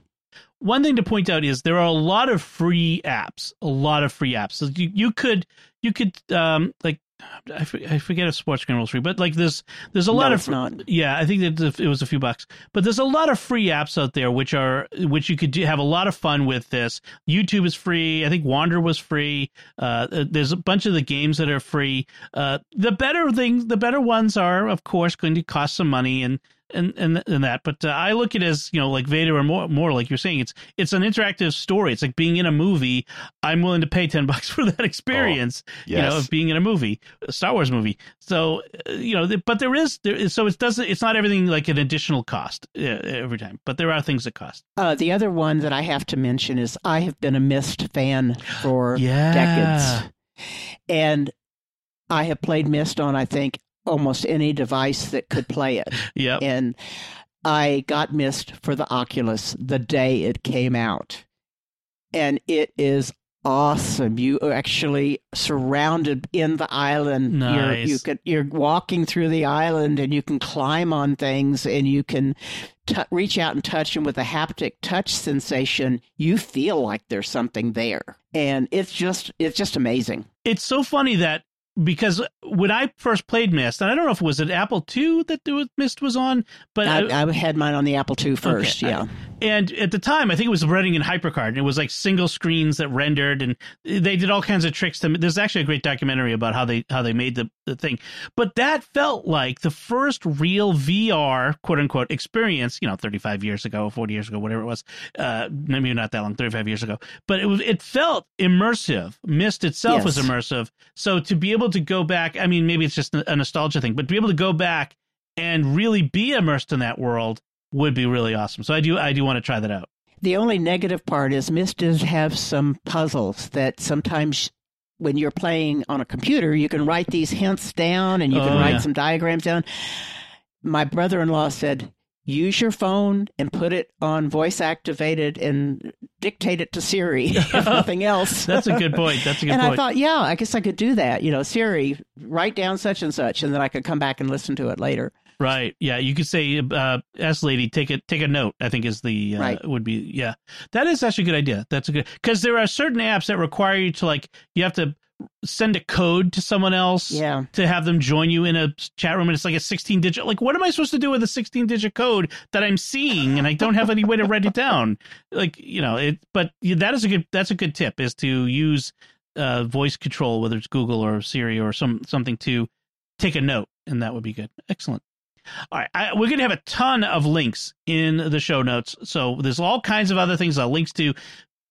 One thing to point out is there are a lot of free apps, a lot of free apps. So you, you could you could um like I, I forget if Sports Scramble is free, but like there's there's a lot no, of not Yeah, I think that it was a few bucks, but there's a lot of free apps out there which are which you could do, have a lot of fun with. This YouTube is free. I think Wander was free. Uh, there's a bunch of the games that are free. Uh, the better things, the better ones are, of course, going to cost some money and and and, and that. But uh, I look at it as you know, like Vader or more, more like you're saying, it's it's an interactive story. It's like being in a movie. I'm willing to pay [LAUGHS] ten bucks for that experience you know, of being in a movie, a Star Wars movie. So, uh, you know, th- but there is, there is, so it doesn't, it's not everything like an additional cost uh, every time, but there are things that cost. uh, the other one that I have to mention is I have been a Myst fan for [GASPS] Yeah. decades. And I have played Myst on, I think, almost any device that could play it. [LAUGHS] Yep. And I got Myst for the Oculus the day it came out. And it is awesome. You are actually surrounded in the island. You're, you Nice. could, you're walking through the island and you can climb on things and you can t- reach out and touch them with a haptic touch sensation. You feel like there's something there. And it's just it's just amazing. It's so funny that because when I first played Myst, and I don't know if it was an Apple II that the Myst was on, but I, I had mine on the Apple II first. Okay. Yeah. And at the time i think it was running in hypercard and it was like single screens that rendered and they did all kinds of tricks to there's actually a great documentary about how they how they made the, the thing. But that felt like the first real vr quote unquote experience you know 35 years ago 40 years ago whatever it was uh maybe not that long 35 years ago. But it was it felt immersive. Myst itself was immersive. So to be able to go back i mean maybe it's just a nostalgia thing but to be able to go back and really be immersed in that world would be really awesome. So I do I do want to try that out. The only negative part is Myst does have some puzzles that sometimes when you're playing on a computer, you can write these hints down and you can Oh, write yeah. some diagrams down. My brother in law said, use your phone and put it on voice activated and dictate it to Siri, [LAUGHS] if [LAUGHS] nothing else. That's a good point. That's a good and point. I thought, yeah, I guess I could do that. You know, Siri, write down such and such, and then I could come back and listen to it later. Right. Yeah. You could say, uh, "S lady, take a take a note." I think is the uh, Right. would be yeah. That is actually a good idea. That's a good because there are certain apps that require you to like you have to send a code to someone else Yeah. to have them join you in a chat room and it's like a 16 digit like what am i supposed to do with a 16 digit code that i'm seeing and i don't have any way to write it down like you know it but that is a good that's a good tip is to use uh, voice control whether it's google or siri or some something to take a note and that would be good excellent all right, I, we're going to have a ton of links in the show notes. So there's all kinds of other things, uh, links to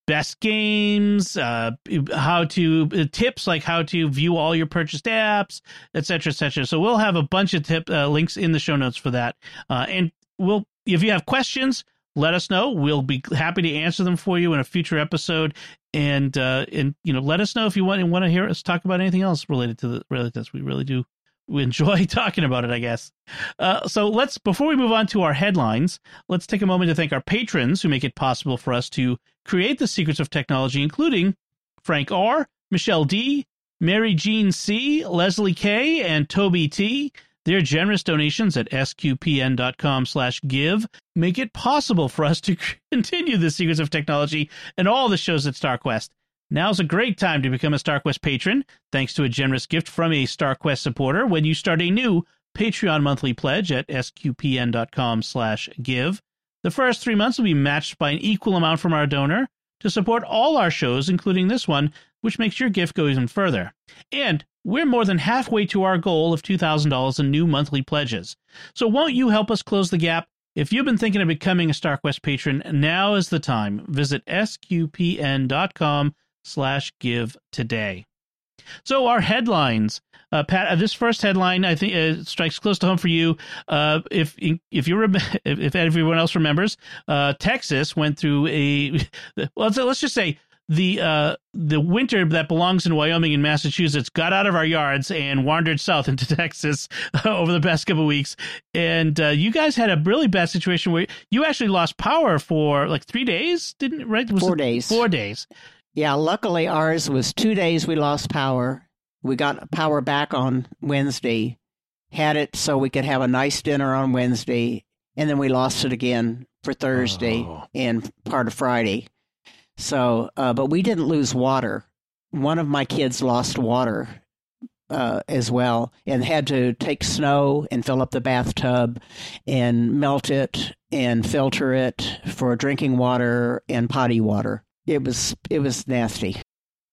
best games, uh, how to uh, tips like how to view all your purchased apps, etc., cetera, et cetera. So we'll have a bunch of tip uh, links in the show notes for that. Uh, and we'll, if you have questions, let us know. We'll be happy to answer them for you in a future episode. And uh, and you know, let us know if you want and want to hear us talk about anything else related to the related to this. We really do [LAUGHS] enjoy talking about it, I guess. Uh, so let's, before we move on to our headlines, let's take a moment to thank our patrons who make it possible for us to create the secrets of technology, including Frank R., Michelle D., Mary Jean C., Leslie K., and Toby T. Their generous donations at sqpn.com slash give make it possible for us to [LAUGHS] continue the secrets of technology and all the shows at StarQuest. Now's a great time to become a StarQuest patron, thanks to a generous gift from a StarQuest supporter when you start a new Patreon monthly pledge at sqpn.com slash give. The first three months will be matched by an equal amount from our donor to support all our shows, including this one, which makes your gift go even further. And we're more than halfway to our goal of $2,000 in new monthly pledges. So won't you help us close the gap? If you've been thinking of becoming a StarQuest patron, now is the time. Visit sqpn.com slash give today. So our headlines, uh, Pat. Uh, this first headline, I think, uh, strikes close to home for you. Uh, if if you rem- [LAUGHS] if, everyone else remembers, uh, Texas went through a [LAUGHS] well. Let's, let's just say the uh, the winter that belongs in Wyoming and Massachusetts got out of our yards and wandered south into [LAUGHS] Texas over the past couple of weeks. And uh, you guys had a really bad situation where you actually lost power for like three days, didn't right? Was Four it days. Four days. Yeah, luckily ours was two days we lost power. We got power back on Wednesday, had it so we could have a nice dinner on Wednesday, and then we lost it again for Thursday Oh. and part of Friday. So, uh, but we didn't lose water. One of my kids lost water uh, as well and had to take snow and fill up the bathtub and melt it and filter it for drinking water and potty water. It was it was nasty.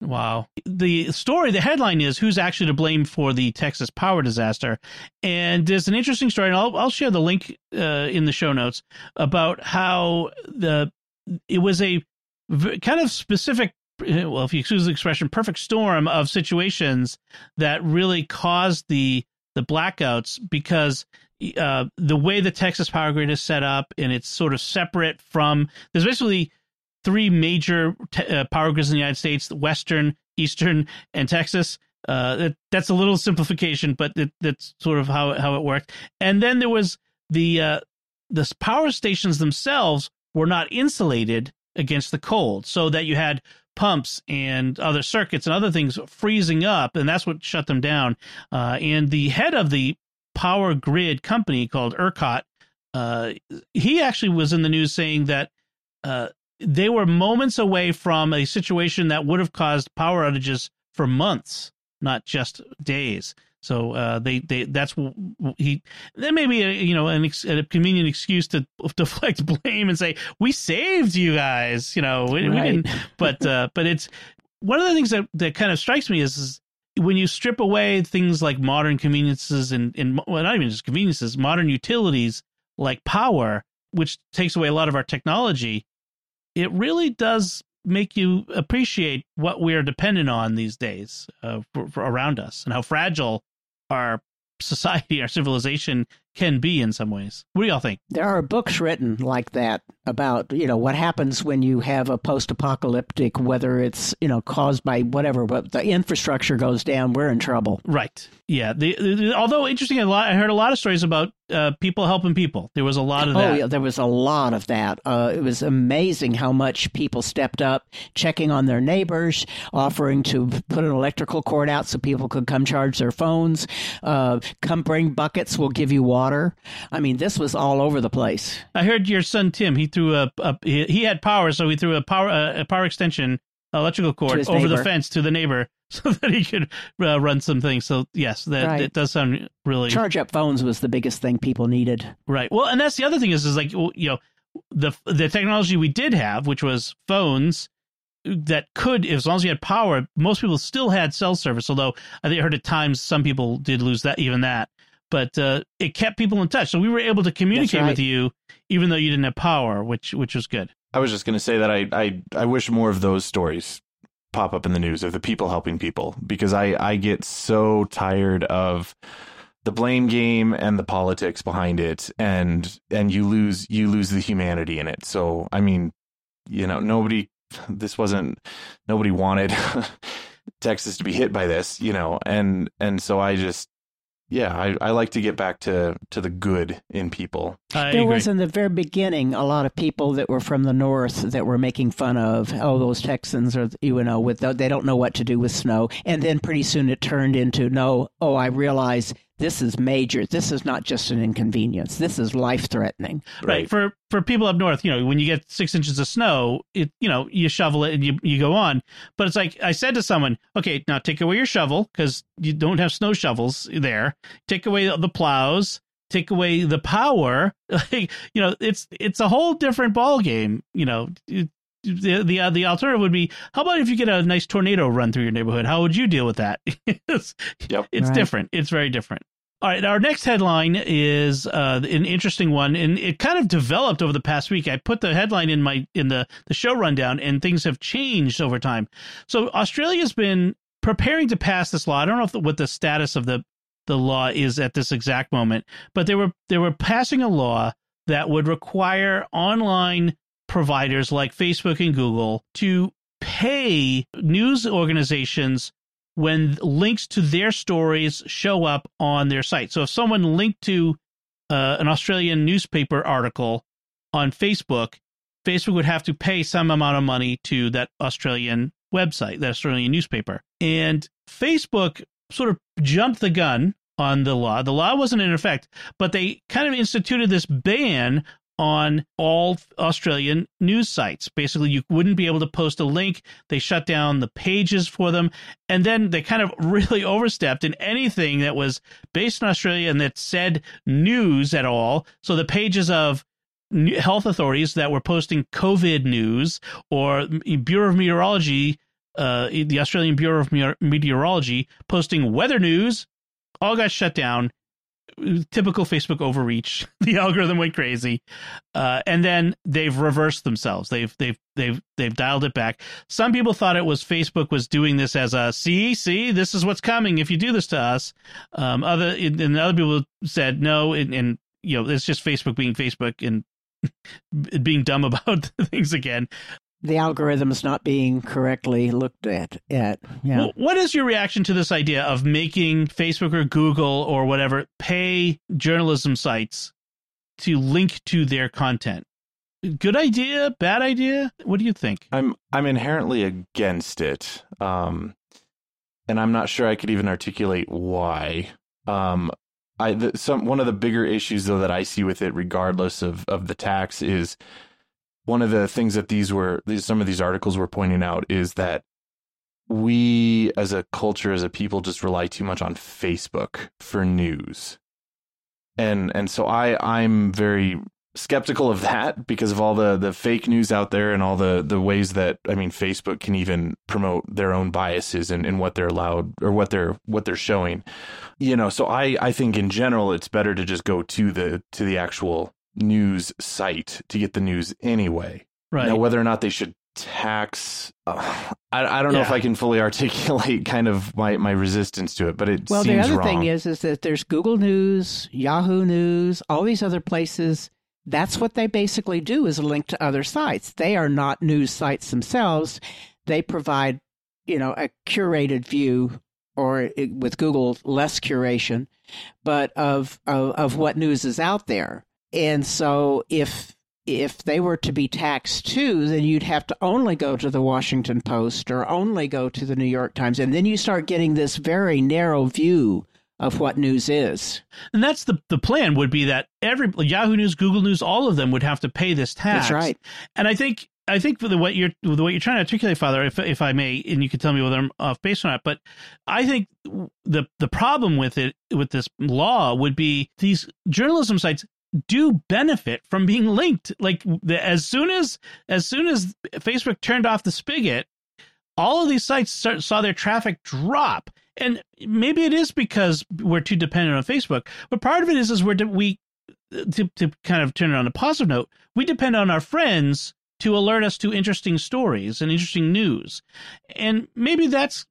Wow. The story, the headline is who's actually to blame for the Texas power disaster. And there's an interesting story, and I'll, I'll share the link uh, in the show notes about how the it was a v- kind of specific, well, if you excuse the expression, perfect storm of situations that really caused the the blackouts because uh, the way the Texas power grid is set up and it's sort of separate from there's basically three major te- uh, power grids in the United States: Western, Eastern, and Texas. Uh, that, that's a little simplification, but that's sort of how how it worked. And then there was the uh, the power stations themselves were not insulated against the cold, so that you had pumps and other circuits and other things freezing up, and that's what shut them down. Uh, and the head of the power grid company called ERCOT, uh, he actually was in the news saying that uh, they were moments away from a situation that would have caused power outages for months, not just days. So uh, they they that's he that may be a, you know an ex, a convenient excuse to [LAUGHS] deflect blame and say we saved you guys you know we, we Right. didn't [LAUGHS] but uh, but it's one of the things that that kind of strikes me is, is when you strip away things like modern conveniences and and well not even just conveniences modern utilities like power which takes away a lot of our technology it really does make you appreciate what we're dependent on these days uh, for, for around us and how fragile our society, [LAUGHS] our civilization can be in some ways. What do y'all think? There are books written like that about, you know, what happens when you have a post apocalyptic, whether it's, you know, caused by whatever, but the infrastructure goes down, we're in trouble. Right. Yeah. The, the, although interesting, a lot, I heard a lot of stories about uh, people helping people. There was a lot of that. Oh, yeah, there was a lot of that. Uh, it was amazing how much people stepped up, checking on their neighbors, offering to put an electrical cord out so people could come charge their phones. Uh, come bring buckets, we'll give you water. I mean, this was all over the place. I heard your son Tim. He threw a, a he, had power, so he threw a power a, power extension electrical cord over the fence to the neighbor [LAUGHS] so that he could uh, run some things. So yes, that Right. it does sound really Charge up phones was the biggest thing people needed. right. Well, and that's the other thing is is like you know the the technology we did have, which was phones that could, as long as you had power, most people still had cell service. Although I think I heard at times some people did lose that, even that. But uh, it kept people in touch, so we were able to communicate right. with you, even though you didn't have power, which which was good. I was just going to say that I, I I wish more of those stories pop up in the news of the people helping people because I I get so tired of the blame game and the politics behind it and and you lose you lose the humanity in it. So I mean, you know, nobody this wasn't nobody wanted [LAUGHS] Texas to be hit by this, you know, and and so I just yeah, I, I like to get back to to the good in people. I There agree. was in the very beginning a lot of people that were from the north that were making fun of oh those Texans are you know with the, they don't know what to do with snow and then pretty soon it turned into no oh I realize this is major. This is not just an inconvenience. This is life threatening right. for for people up north you know when you get six inches of snow it you know you shovel it and you, you go on. But it's like i said to someone okay now take away your shovel because you don't have snow shovels there. Take away the plows. Take away the power. [LAUGHS] Like you know it's it's a whole different ball game you know. it- the the uh, the alternative would be how about if you get a nice tornado run through your neighborhood how would you deal with that [LAUGHS] it's, Yep. it's Right. different it's very different all right, our next headline is uh, an interesting one, and it kind of developed over the past week. I put the headline in my in the the show rundown, and things have changed over time. So Australia's been preparing to pass this law. I don't know if the, what the status of the the law is at this exact moment, but they were they were passing a law that would require online providers like Facebook and Google to pay news organizations when links to their stories show up on their site. So if someone linked to uh, an Australian newspaper article on Facebook, Facebook would have to pay some amount of money to that Australian website, that Australian newspaper. And Facebook sort of jumped the gun on the law. The law wasn't in effect, but they kind of instituted this ban on all Australian news sites. Basically, you wouldn't be able to post a link. They shut down the pages for them. And then they kind of [LAUGHS] really overstepped in anything that was based in Australia and that said news at all. So the pages of health authorities that were posting COVID news or Bureau of Meteorology, uh, the Australian Bureau of Meteorology posting weather news all got shut down typical Facebook overreach. [LAUGHS] The algorithm went crazy, uh, and then they've reversed themselves. They've they've they've they've dialed it back. Some people thought it was Facebook was doing this as a see see this is what's coming if you do this to us. Um, other and other people said no, and, and you know it's just Facebook being Facebook and [LAUGHS] being dumb about [LAUGHS] things again. The algorithms not being correctly looked at at yeah Well, what is your reaction to this idea of making Facebook or Google or whatever pay journalism sites to link to their content? Good idea? Bad idea? What do you think? I'm I'm inherently against it, um, and I'm not sure I could even articulate why. Um, I the, some one of the bigger issues though that I see with it, regardless of of the tax, is one of the things that these were these some of these articles were pointing out is that we as a culture as a people just rely too much on Facebook for news. And and so I I'm very skeptical of that because of all the the fake news out there and all the the ways that I mean Facebook can even promote their own biases and, and what they're allowed or what they're what they're showing. You know, so I I think in general it's better to just go to the to the actual news site to get the news anyway. Right. Now whether or not they should tax uh, I I don't know if I can fully [LAUGHS] articulate kind of my my resistance to it, but it well the other wrong. thing is is that there's google news yahoo news all these other places that's what they basically do is link to other sites they are not news sites themselves they provide you know a curated view or it- with google less curation but of, of of what news is out there and so if if they were to be taxed too, then you'd have to only go to the Washington Post or only go to the New York Times. And then you start getting this very narrow view of what news is. And that's the the plan would be that every Yahoo News, Google News, all of them would have to pay this tax. That's right. And I think I think the what you're the what you're trying to articulate, Father, if if I may, and you can tell me whether I'm off base or not. But I think the the problem with it with this law would be these journalism sites do benefit from being linked. Like the, as soon as as soon as Facebook turned off the spigot, all of these sites start, saw their traffic drop. And maybe it is because we're too dependent on Facebook, but part of it is is we're we to to kind of turn it on a positive note, we depend on our friends to alert us to interesting stories and interesting news. And maybe that's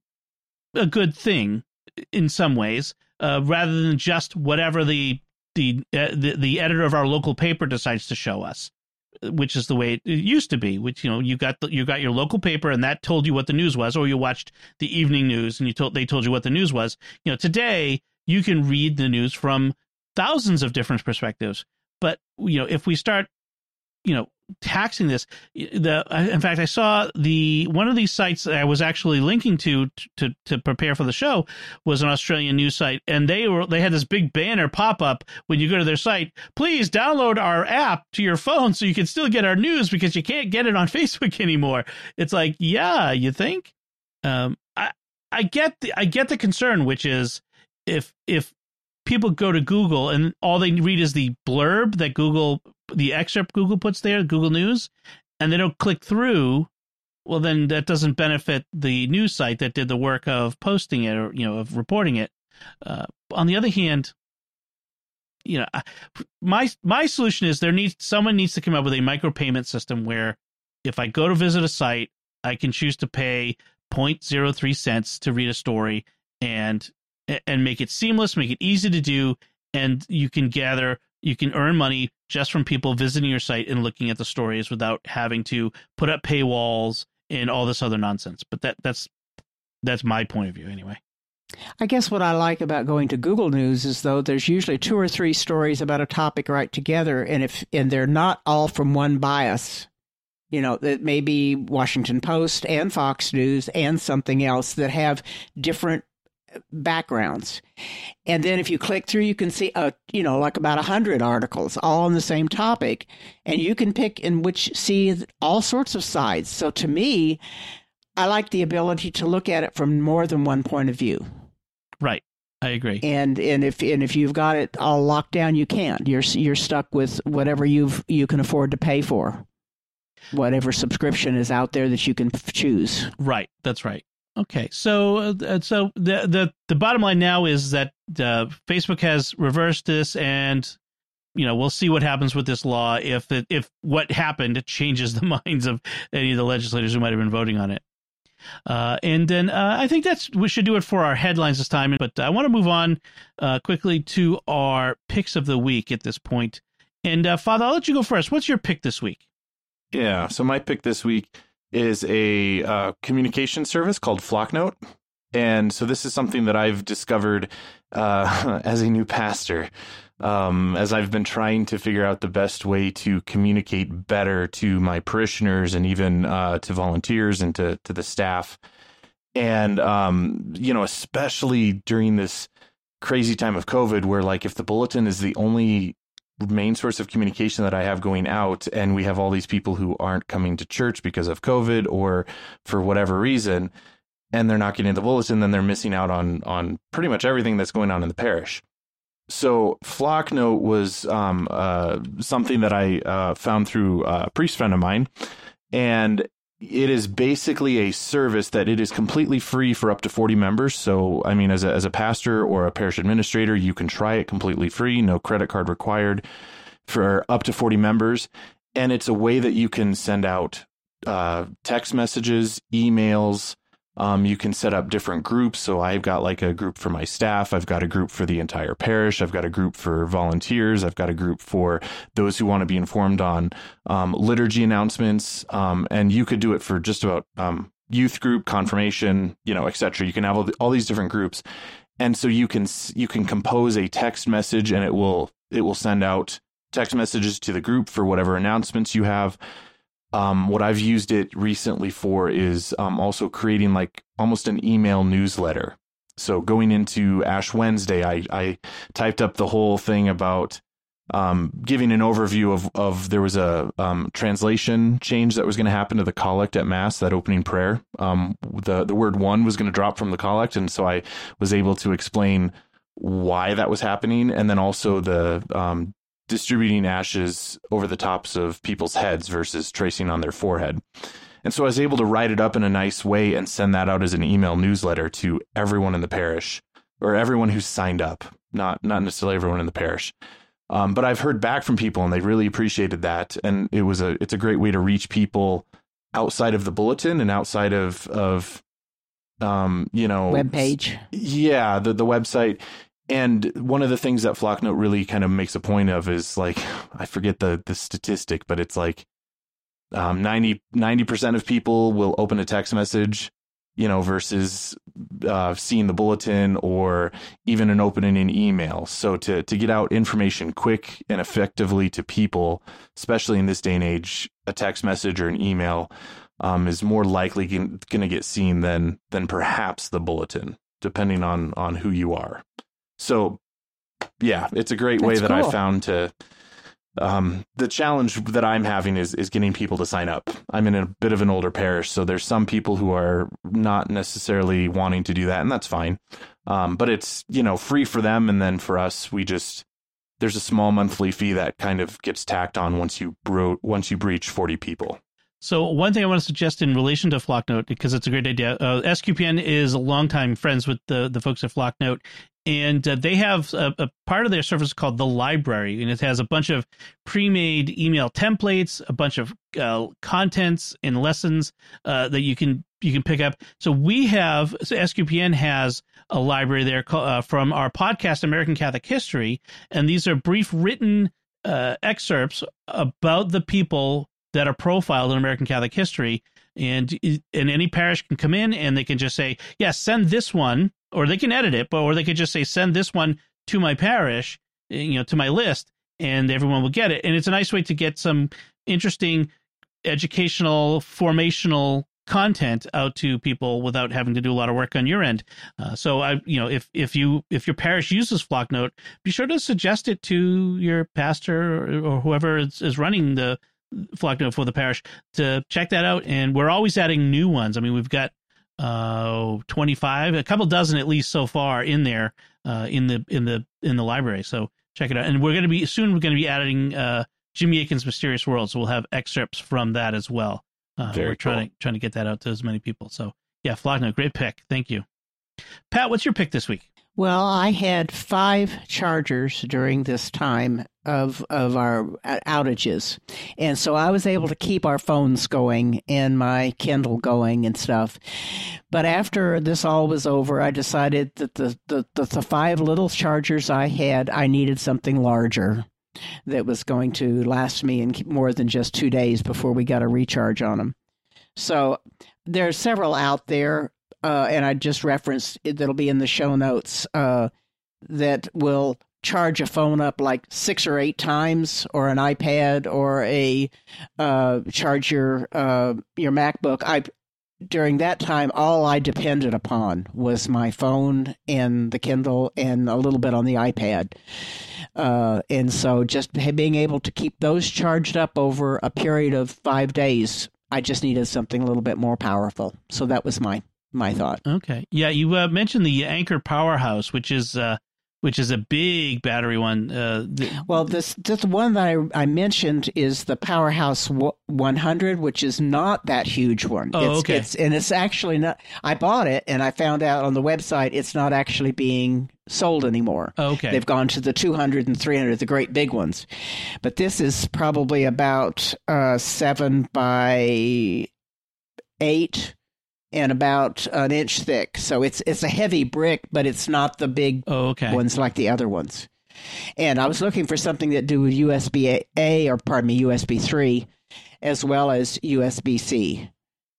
a good thing in some ways, uh, rather than just whatever the the, uh, the the editor of our local paper decides to show us, which is the way it used to be. Which you know you got the, you got your local paper and that told you what the news was, or you watched the evening news and you told they told you what the news was. You know today you can read the news from thousands of different perspectives. But you know if we start you know taxing this. The in fact i saw the one of these sites that i was actually linking to to to prepare for the show was an australian news site and they were they had this big banner pop up when you go to their site please download our app to your phone so you can still get our news because you can't get it on [LAUGHS] facebook anymore. It's like yeah you think? Um i i get the i get the concern which is if if people go to Google and all they read is the blurb that Google, the excerpt Google puts there, Google News, and they don't click through, well, then that doesn't benefit the news site that did the work of posting it or, you know, of reporting it. Uh, on the other hand, you know, my my solution is there needs someone needs to come up with a micropayment system where if I go to visit a site, I can choose to pay 0.03 cents to read a story and and make it seamless, make it easy to do, and you can gather, you can earn money just from people visiting your site and looking at the stories without having to put up paywalls and all this other nonsense. But that that's that's my point of view anyway. I guess what I like about going to Google News is though there's usually two or three stories about a topic right together, and if and they're not all from one bias. You know, it may be Washington Post and Fox News and something else that have different backgrounds. And then if you click through, you can see, a, you know, like about a hundred articles all on the same topic, and you can pick in which see all sorts of sides. So to me, I like the ability to look at it from more than one point of view. Right. I agree. And and if and if you've got it all locked down, you can't. You're you're stuck with whatever you've you can afford to pay for, whatever subscription is out there that you can choose. Right. That's right. Okay, so uh, so the the the bottom line now is that uh, Facebook has reversed this, and you know we'll see what happens with this law if it, if what happened changes [LAUGHS] the minds of any of the legislators who might have been voting on it. Uh, and then uh, I think that's we should do it for our headlines this time. But I want to move on uh, quickly to our picks of the week at this point. And uh, Father, I'll let you go first. What's your pick this week? Yeah, so my pick this week is a uh, communication service called Flocknote. And so this is something that I've discovered uh, [LAUGHS] as a new pastor, um, as I've been trying to figure out the best way to communicate better to my parishioners and even uh, to volunteers and to, to the staff. And, um, you know, especially during this crazy time of COVID, where like if the bulletin is the only main source of communication that I have going out, and we have all these people who aren't coming to church because of COVID or for whatever reason, and they're not getting the bulletin, then they're missing out on on pretty much everything that's going on in the parish. So Flocknote was um, uh, something that I uh, found through a priest friend of mine, and it is basically a service that it is completely free for up to 40 members. So, I mean, as a, as a pastor or a parish administrator, you can try it completely free, no credit card required for up to 40 members. And it's a way that you can send out uh, text messages, emails, um, you can set up different groups. So I've got like a group for my staff. I've got a group for the entire parish. I've got a group for volunteers. I've got a group for those who want to be informed on um, liturgy announcements. Um, and you could do it for just about um, youth group, confirmation, you know, etc. You can have all, the, all these different groups, and so you can you can compose a text message, and it will it will send out text messages to the group for whatever announcements you have. Um, what I've used it recently for is um, also creating like almost an email newsletter. So going into Ash Wednesday, I, I typed up the whole thing about um, giving an overview of, of there was a um, translation change that was going to happen to the collect at Mass, that opening prayer. Um, the, the word one was going to drop from the collect. And so I was able to explain why that was happening. And then also the um, distributing ashes over the tops of people's heads versus tracing on their forehead. And so I was able to write it up in a nice way and send that out as an email newsletter to everyone in the parish or everyone who signed up, not not necessarily everyone in the parish. Um, but I've heard back from people and they really appreciated that. And it was a it's a great way to reach people outside of the bulletin and outside of of um, you know web page. Yeah, the the website. And one of the things that Flocknote really kind of makes a point of is like I forget the the statistic, but it's like um, 90 percent of people will open a text message you know, versus uh, seeing the bulletin or even an opening in email. So to to get out information quick and effectively to people, especially in this day and age, a text message or an email um, is more likely going to get seen than than perhaps the bulletin, depending on on who you are. So, yeah, it's a great That's way that cool. I found to um, the challenge that I'm having is is getting people to sign up. I'm in a bit of an older parish, so there's some people who are not necessarily wanting to do that, and that's fine. Um, but it's you know free for them, and then for us, we just there's a small monthly fee that kind of gets tacked on once you bro- once you breach 40 people. So one thing I want to suggest in relation to Flocknote, because it's a great idea, uh, SQPN is a longtime friends with the the folks at Flocknote, and uh, they have a, a, part of their service called the library and it has a bunch of pre-made email templates a bunch of uh, contents and lessons uh, that you can you can pick up. So we have so sqpn has a library there uh, from our podcast american catholic history and these are brief written uh, excerpts about the people that are profiled in american catholic history. And and any parish can come in and they can just say yes yeah, send this one or they can edit it, but or they could just say send this one to my parish, eh, you know, to my list, and everyone will get it. And it's a nice way to get some interesting educational, formational content out to people without having to do a lot of work on your end. Uh, so I, you know, if if you if your parish uses Flocknote, be sure to suggest it to your pastor or, or whoever is, is running the Flocknote for the parish to check that out. And we're always adding new ones. I mean, we've got uh 25 a couple dozen at least so far in there uh in the in the in the library. So check it out. And we're going to be soon we're going to be adding uh jimmy akin's mysterious world so we'll have excerpts from that as well. Uh, Very we're trying cool. to trying to get that out to as many people. So yeah flocknote great pick. Thank you. Pat what's your pick this week well, I had five chargers during this time of of our uh, outages, and so I was able to keep our phones going and my Kindle going and stuff. But after this all was over, I decided that the the, the, the five little chargers I had, I needed something larger that was going to last me in more than just two days before we got a recharge on them. So there are several out there uh, and I just referenced it, that'll be in the show notes uh, that will charge a phone up like six or eight times, or an iPad, or a uh, charge your uh, your MacBook. I during that time, all I depended upon was my phone and the Kindle, and a little bit on the iPad. Uh, and so, just being able to keep those charged up over a period of five days, I just needed something a little bit more powerful. So that was my my thought. Okay. Yeah, you uh, mentioned the Anker Powerhouse, which is uh, which is a big battery one. Uh, the, well, this this one that I, I mentioned is the Powerhouse 100, which is not that huge one. Oh, it's, okay. It's, and it's actually not. I bought it, and I found out on the website it's not actually being sold anymore. Oh, okay. They've gone to the 200 and 300, the great big ones. But this is probably about uh, seven by eight and about an inch thick. So it's it's a heavy brick, but it's not the big oh, okay. ones like the other ones. And I was looking for something that do USB A or pardon me USB three, as well as USB C.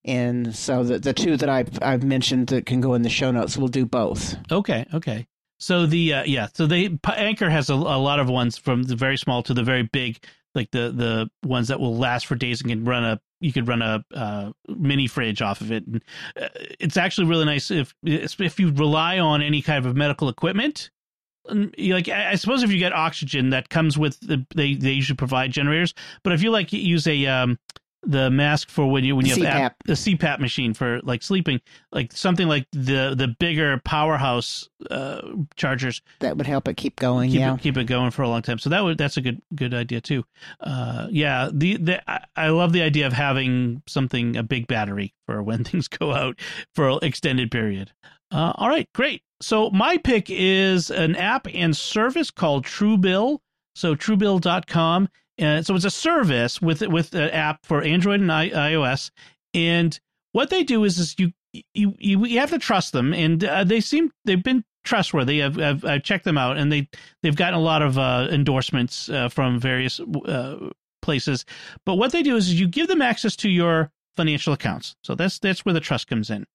And so the the two that I've I've mentioned that can go in the show notes will do both. Okay, okay. So the uh, yeah, so they Anker has a, a lot of ones from the very small to the very big, like the the ones that will last for days and can run a you could run a uh, mini fridge off of it. And uh, it's actually really nice if if you rely on any kind of medical equipment. like I suppose if you get oxygen that comes with the they they usually provide generators, but if you like use a um the mask for when you when you CPAP. have the CPAP machine for like sleeping, like something like the the bigger powerhouse uh, chargers That would help it keep going. keep yeah. it keep it going for a long time. So that would that's a good good idea too. Uh, yeah, the the I, I love the idea of having something a big battery for [LAUGHS] when things go out for an extended period. Uh, all right, great. So my pick is an app and service called Truebill. So Truebill.com. And so it's a service with with an app for Android and I, iOS. And what they do is, is you you you, have to trust them, and uh, they seem they've been trustworthy. I've, I've I've checked them out, and they they've gotten a lot of uh, endorsements uh, from various uh, places. But what they do is you give them access to your financial accounts. So that's that's where the trust comes in,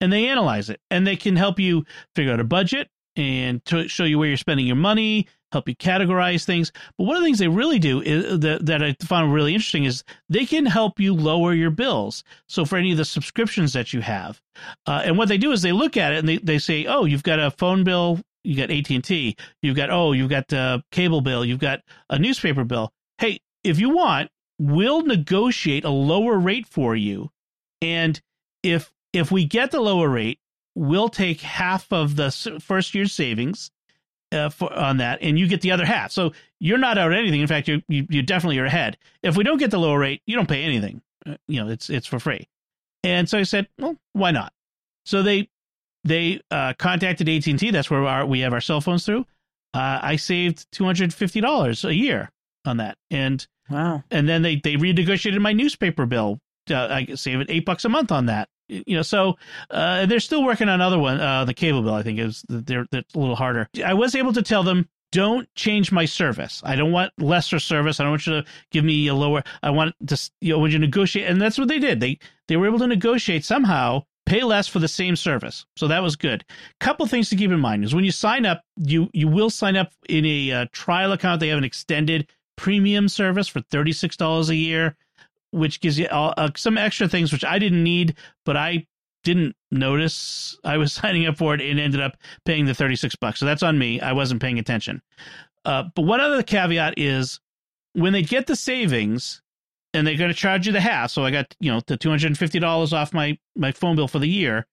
and they analyze it, and they can help you figure out a budget and to show you where you're spending your money, help you categorize things. But one of the things they really do is that, that I found really interesting is they can help you lower your bills. So for any of the subscriptions that you have, uh, and what they do is they look at it and they, they say, oh, you've got a phone bill, you got AT and T, you've got oh, you've got a cable bill, you've got a newspaper bill. Hey, if you want, we'll negotiate a lower rate for you, and if if we get the lower rate, we'll take half of the first year's savings uh, for, on that, and you get the other half. So you're not out anything. In fact, you you, you definitely are ahead. If we don't get the lower rate, you don't pay anything. Uh, you know, it's it's for free. And so I said, well, why not? So they they uh, contacted AT and T. That's where our, we have our cell phones through. Uh, I saved two hundred fifty dollars a year on that, and Wow. and then they they renegotiated my newspaper bill. Uh, I save it eight bucks a month on that. You know, so uh, they're still working on other one. Uh, the cable bill, I think, is they're that's a little harder. I was able to tell them. Don't change my service. I don't want lesser service. I don't want you to give me a lower. I want to, you know, when you negotiate, and that's what they did. They they were able to negotiate somehow, pay less for the same service. So that was good. Couple things to keep in mind is when you sign up, you you will sign up in a uh, trial account. They have an extended premium service for thirty six dollars a year, which gives you uh, some extra things which I didn't need, but I didn't notice I was [LAUGHS] signing up for it and ended up paying the 36 bucks. So that's on me. I wasn't paying attention. Uh, but one other caveat is when they get the savings and they're going to charge you the half. So I got, you know, the $250 off my, my phone bill for the year.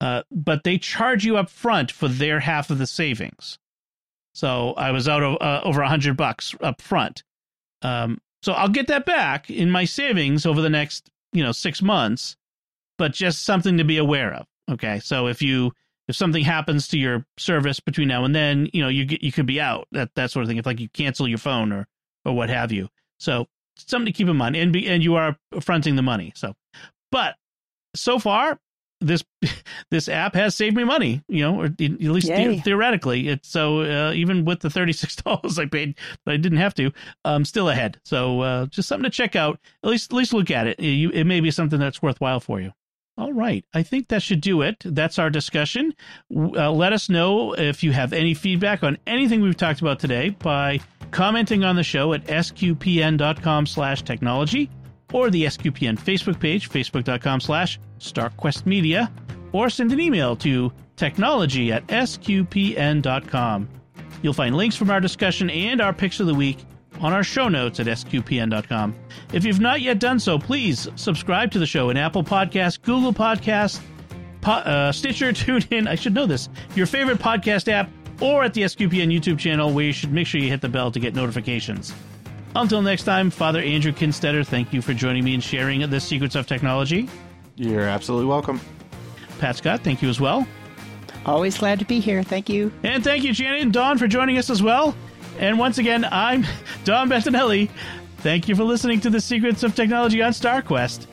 Uh, but they charge you up front for their half of the savings. So I was out of uh, over a hundred bucks up front. Um, so I'll get that back in my savings over the next, you know, six months but just something to be aware of. Okay, so if you if something happens to your service between now and then, you know you get you could be out that that sort of thing. If like you cancel your phone or or what have you, so something to keep in mind. And be and you are fronting the money. So, but so far this [LAUGHS] this app has saved me money. You know, or at least the, theoretically. It's so uh, even with the thirty six [LAUGHS] dollars I paid, but I didn't have to. I'm still ahead. So uh, just something to check out. At least at least look at it. You, it may be something that's worthwhile for you. All right. I think that should do it. That's our discussion. Uh, let us know if you have any feedback on anything we've talked about today by commenting on the show at sqpn.com slash technology or the SQPN Facebook page, facebook.com slash starquestmedia, or send an email to technology at sqpn.com. You'll find links from our discussion and our picks of the week on our show notes at sqpn.com. If you've not yet done so, please subscribe to the show in Apple Podcasts, Google Podcasts, po- uh, Stitcher, [LAUGHS] TuneIn. I should know this. Your favorite podcast app, or at the SQPN YouTube channel, where you should make sure you hit the bell to get notifications. Until next time, Father Andrew Kinstetter, thank you for joining me and sharing the secrets of technology. You're absolutely welcome. Pat Scott, thank you as well. Always glad to be here. Thank you. And thank you, Janet and Don, for joining us as well. And once again, I'm [LAUGHS] Dom Bettinelli. Thank you for listening to the Secrets of Technology on StarQuest.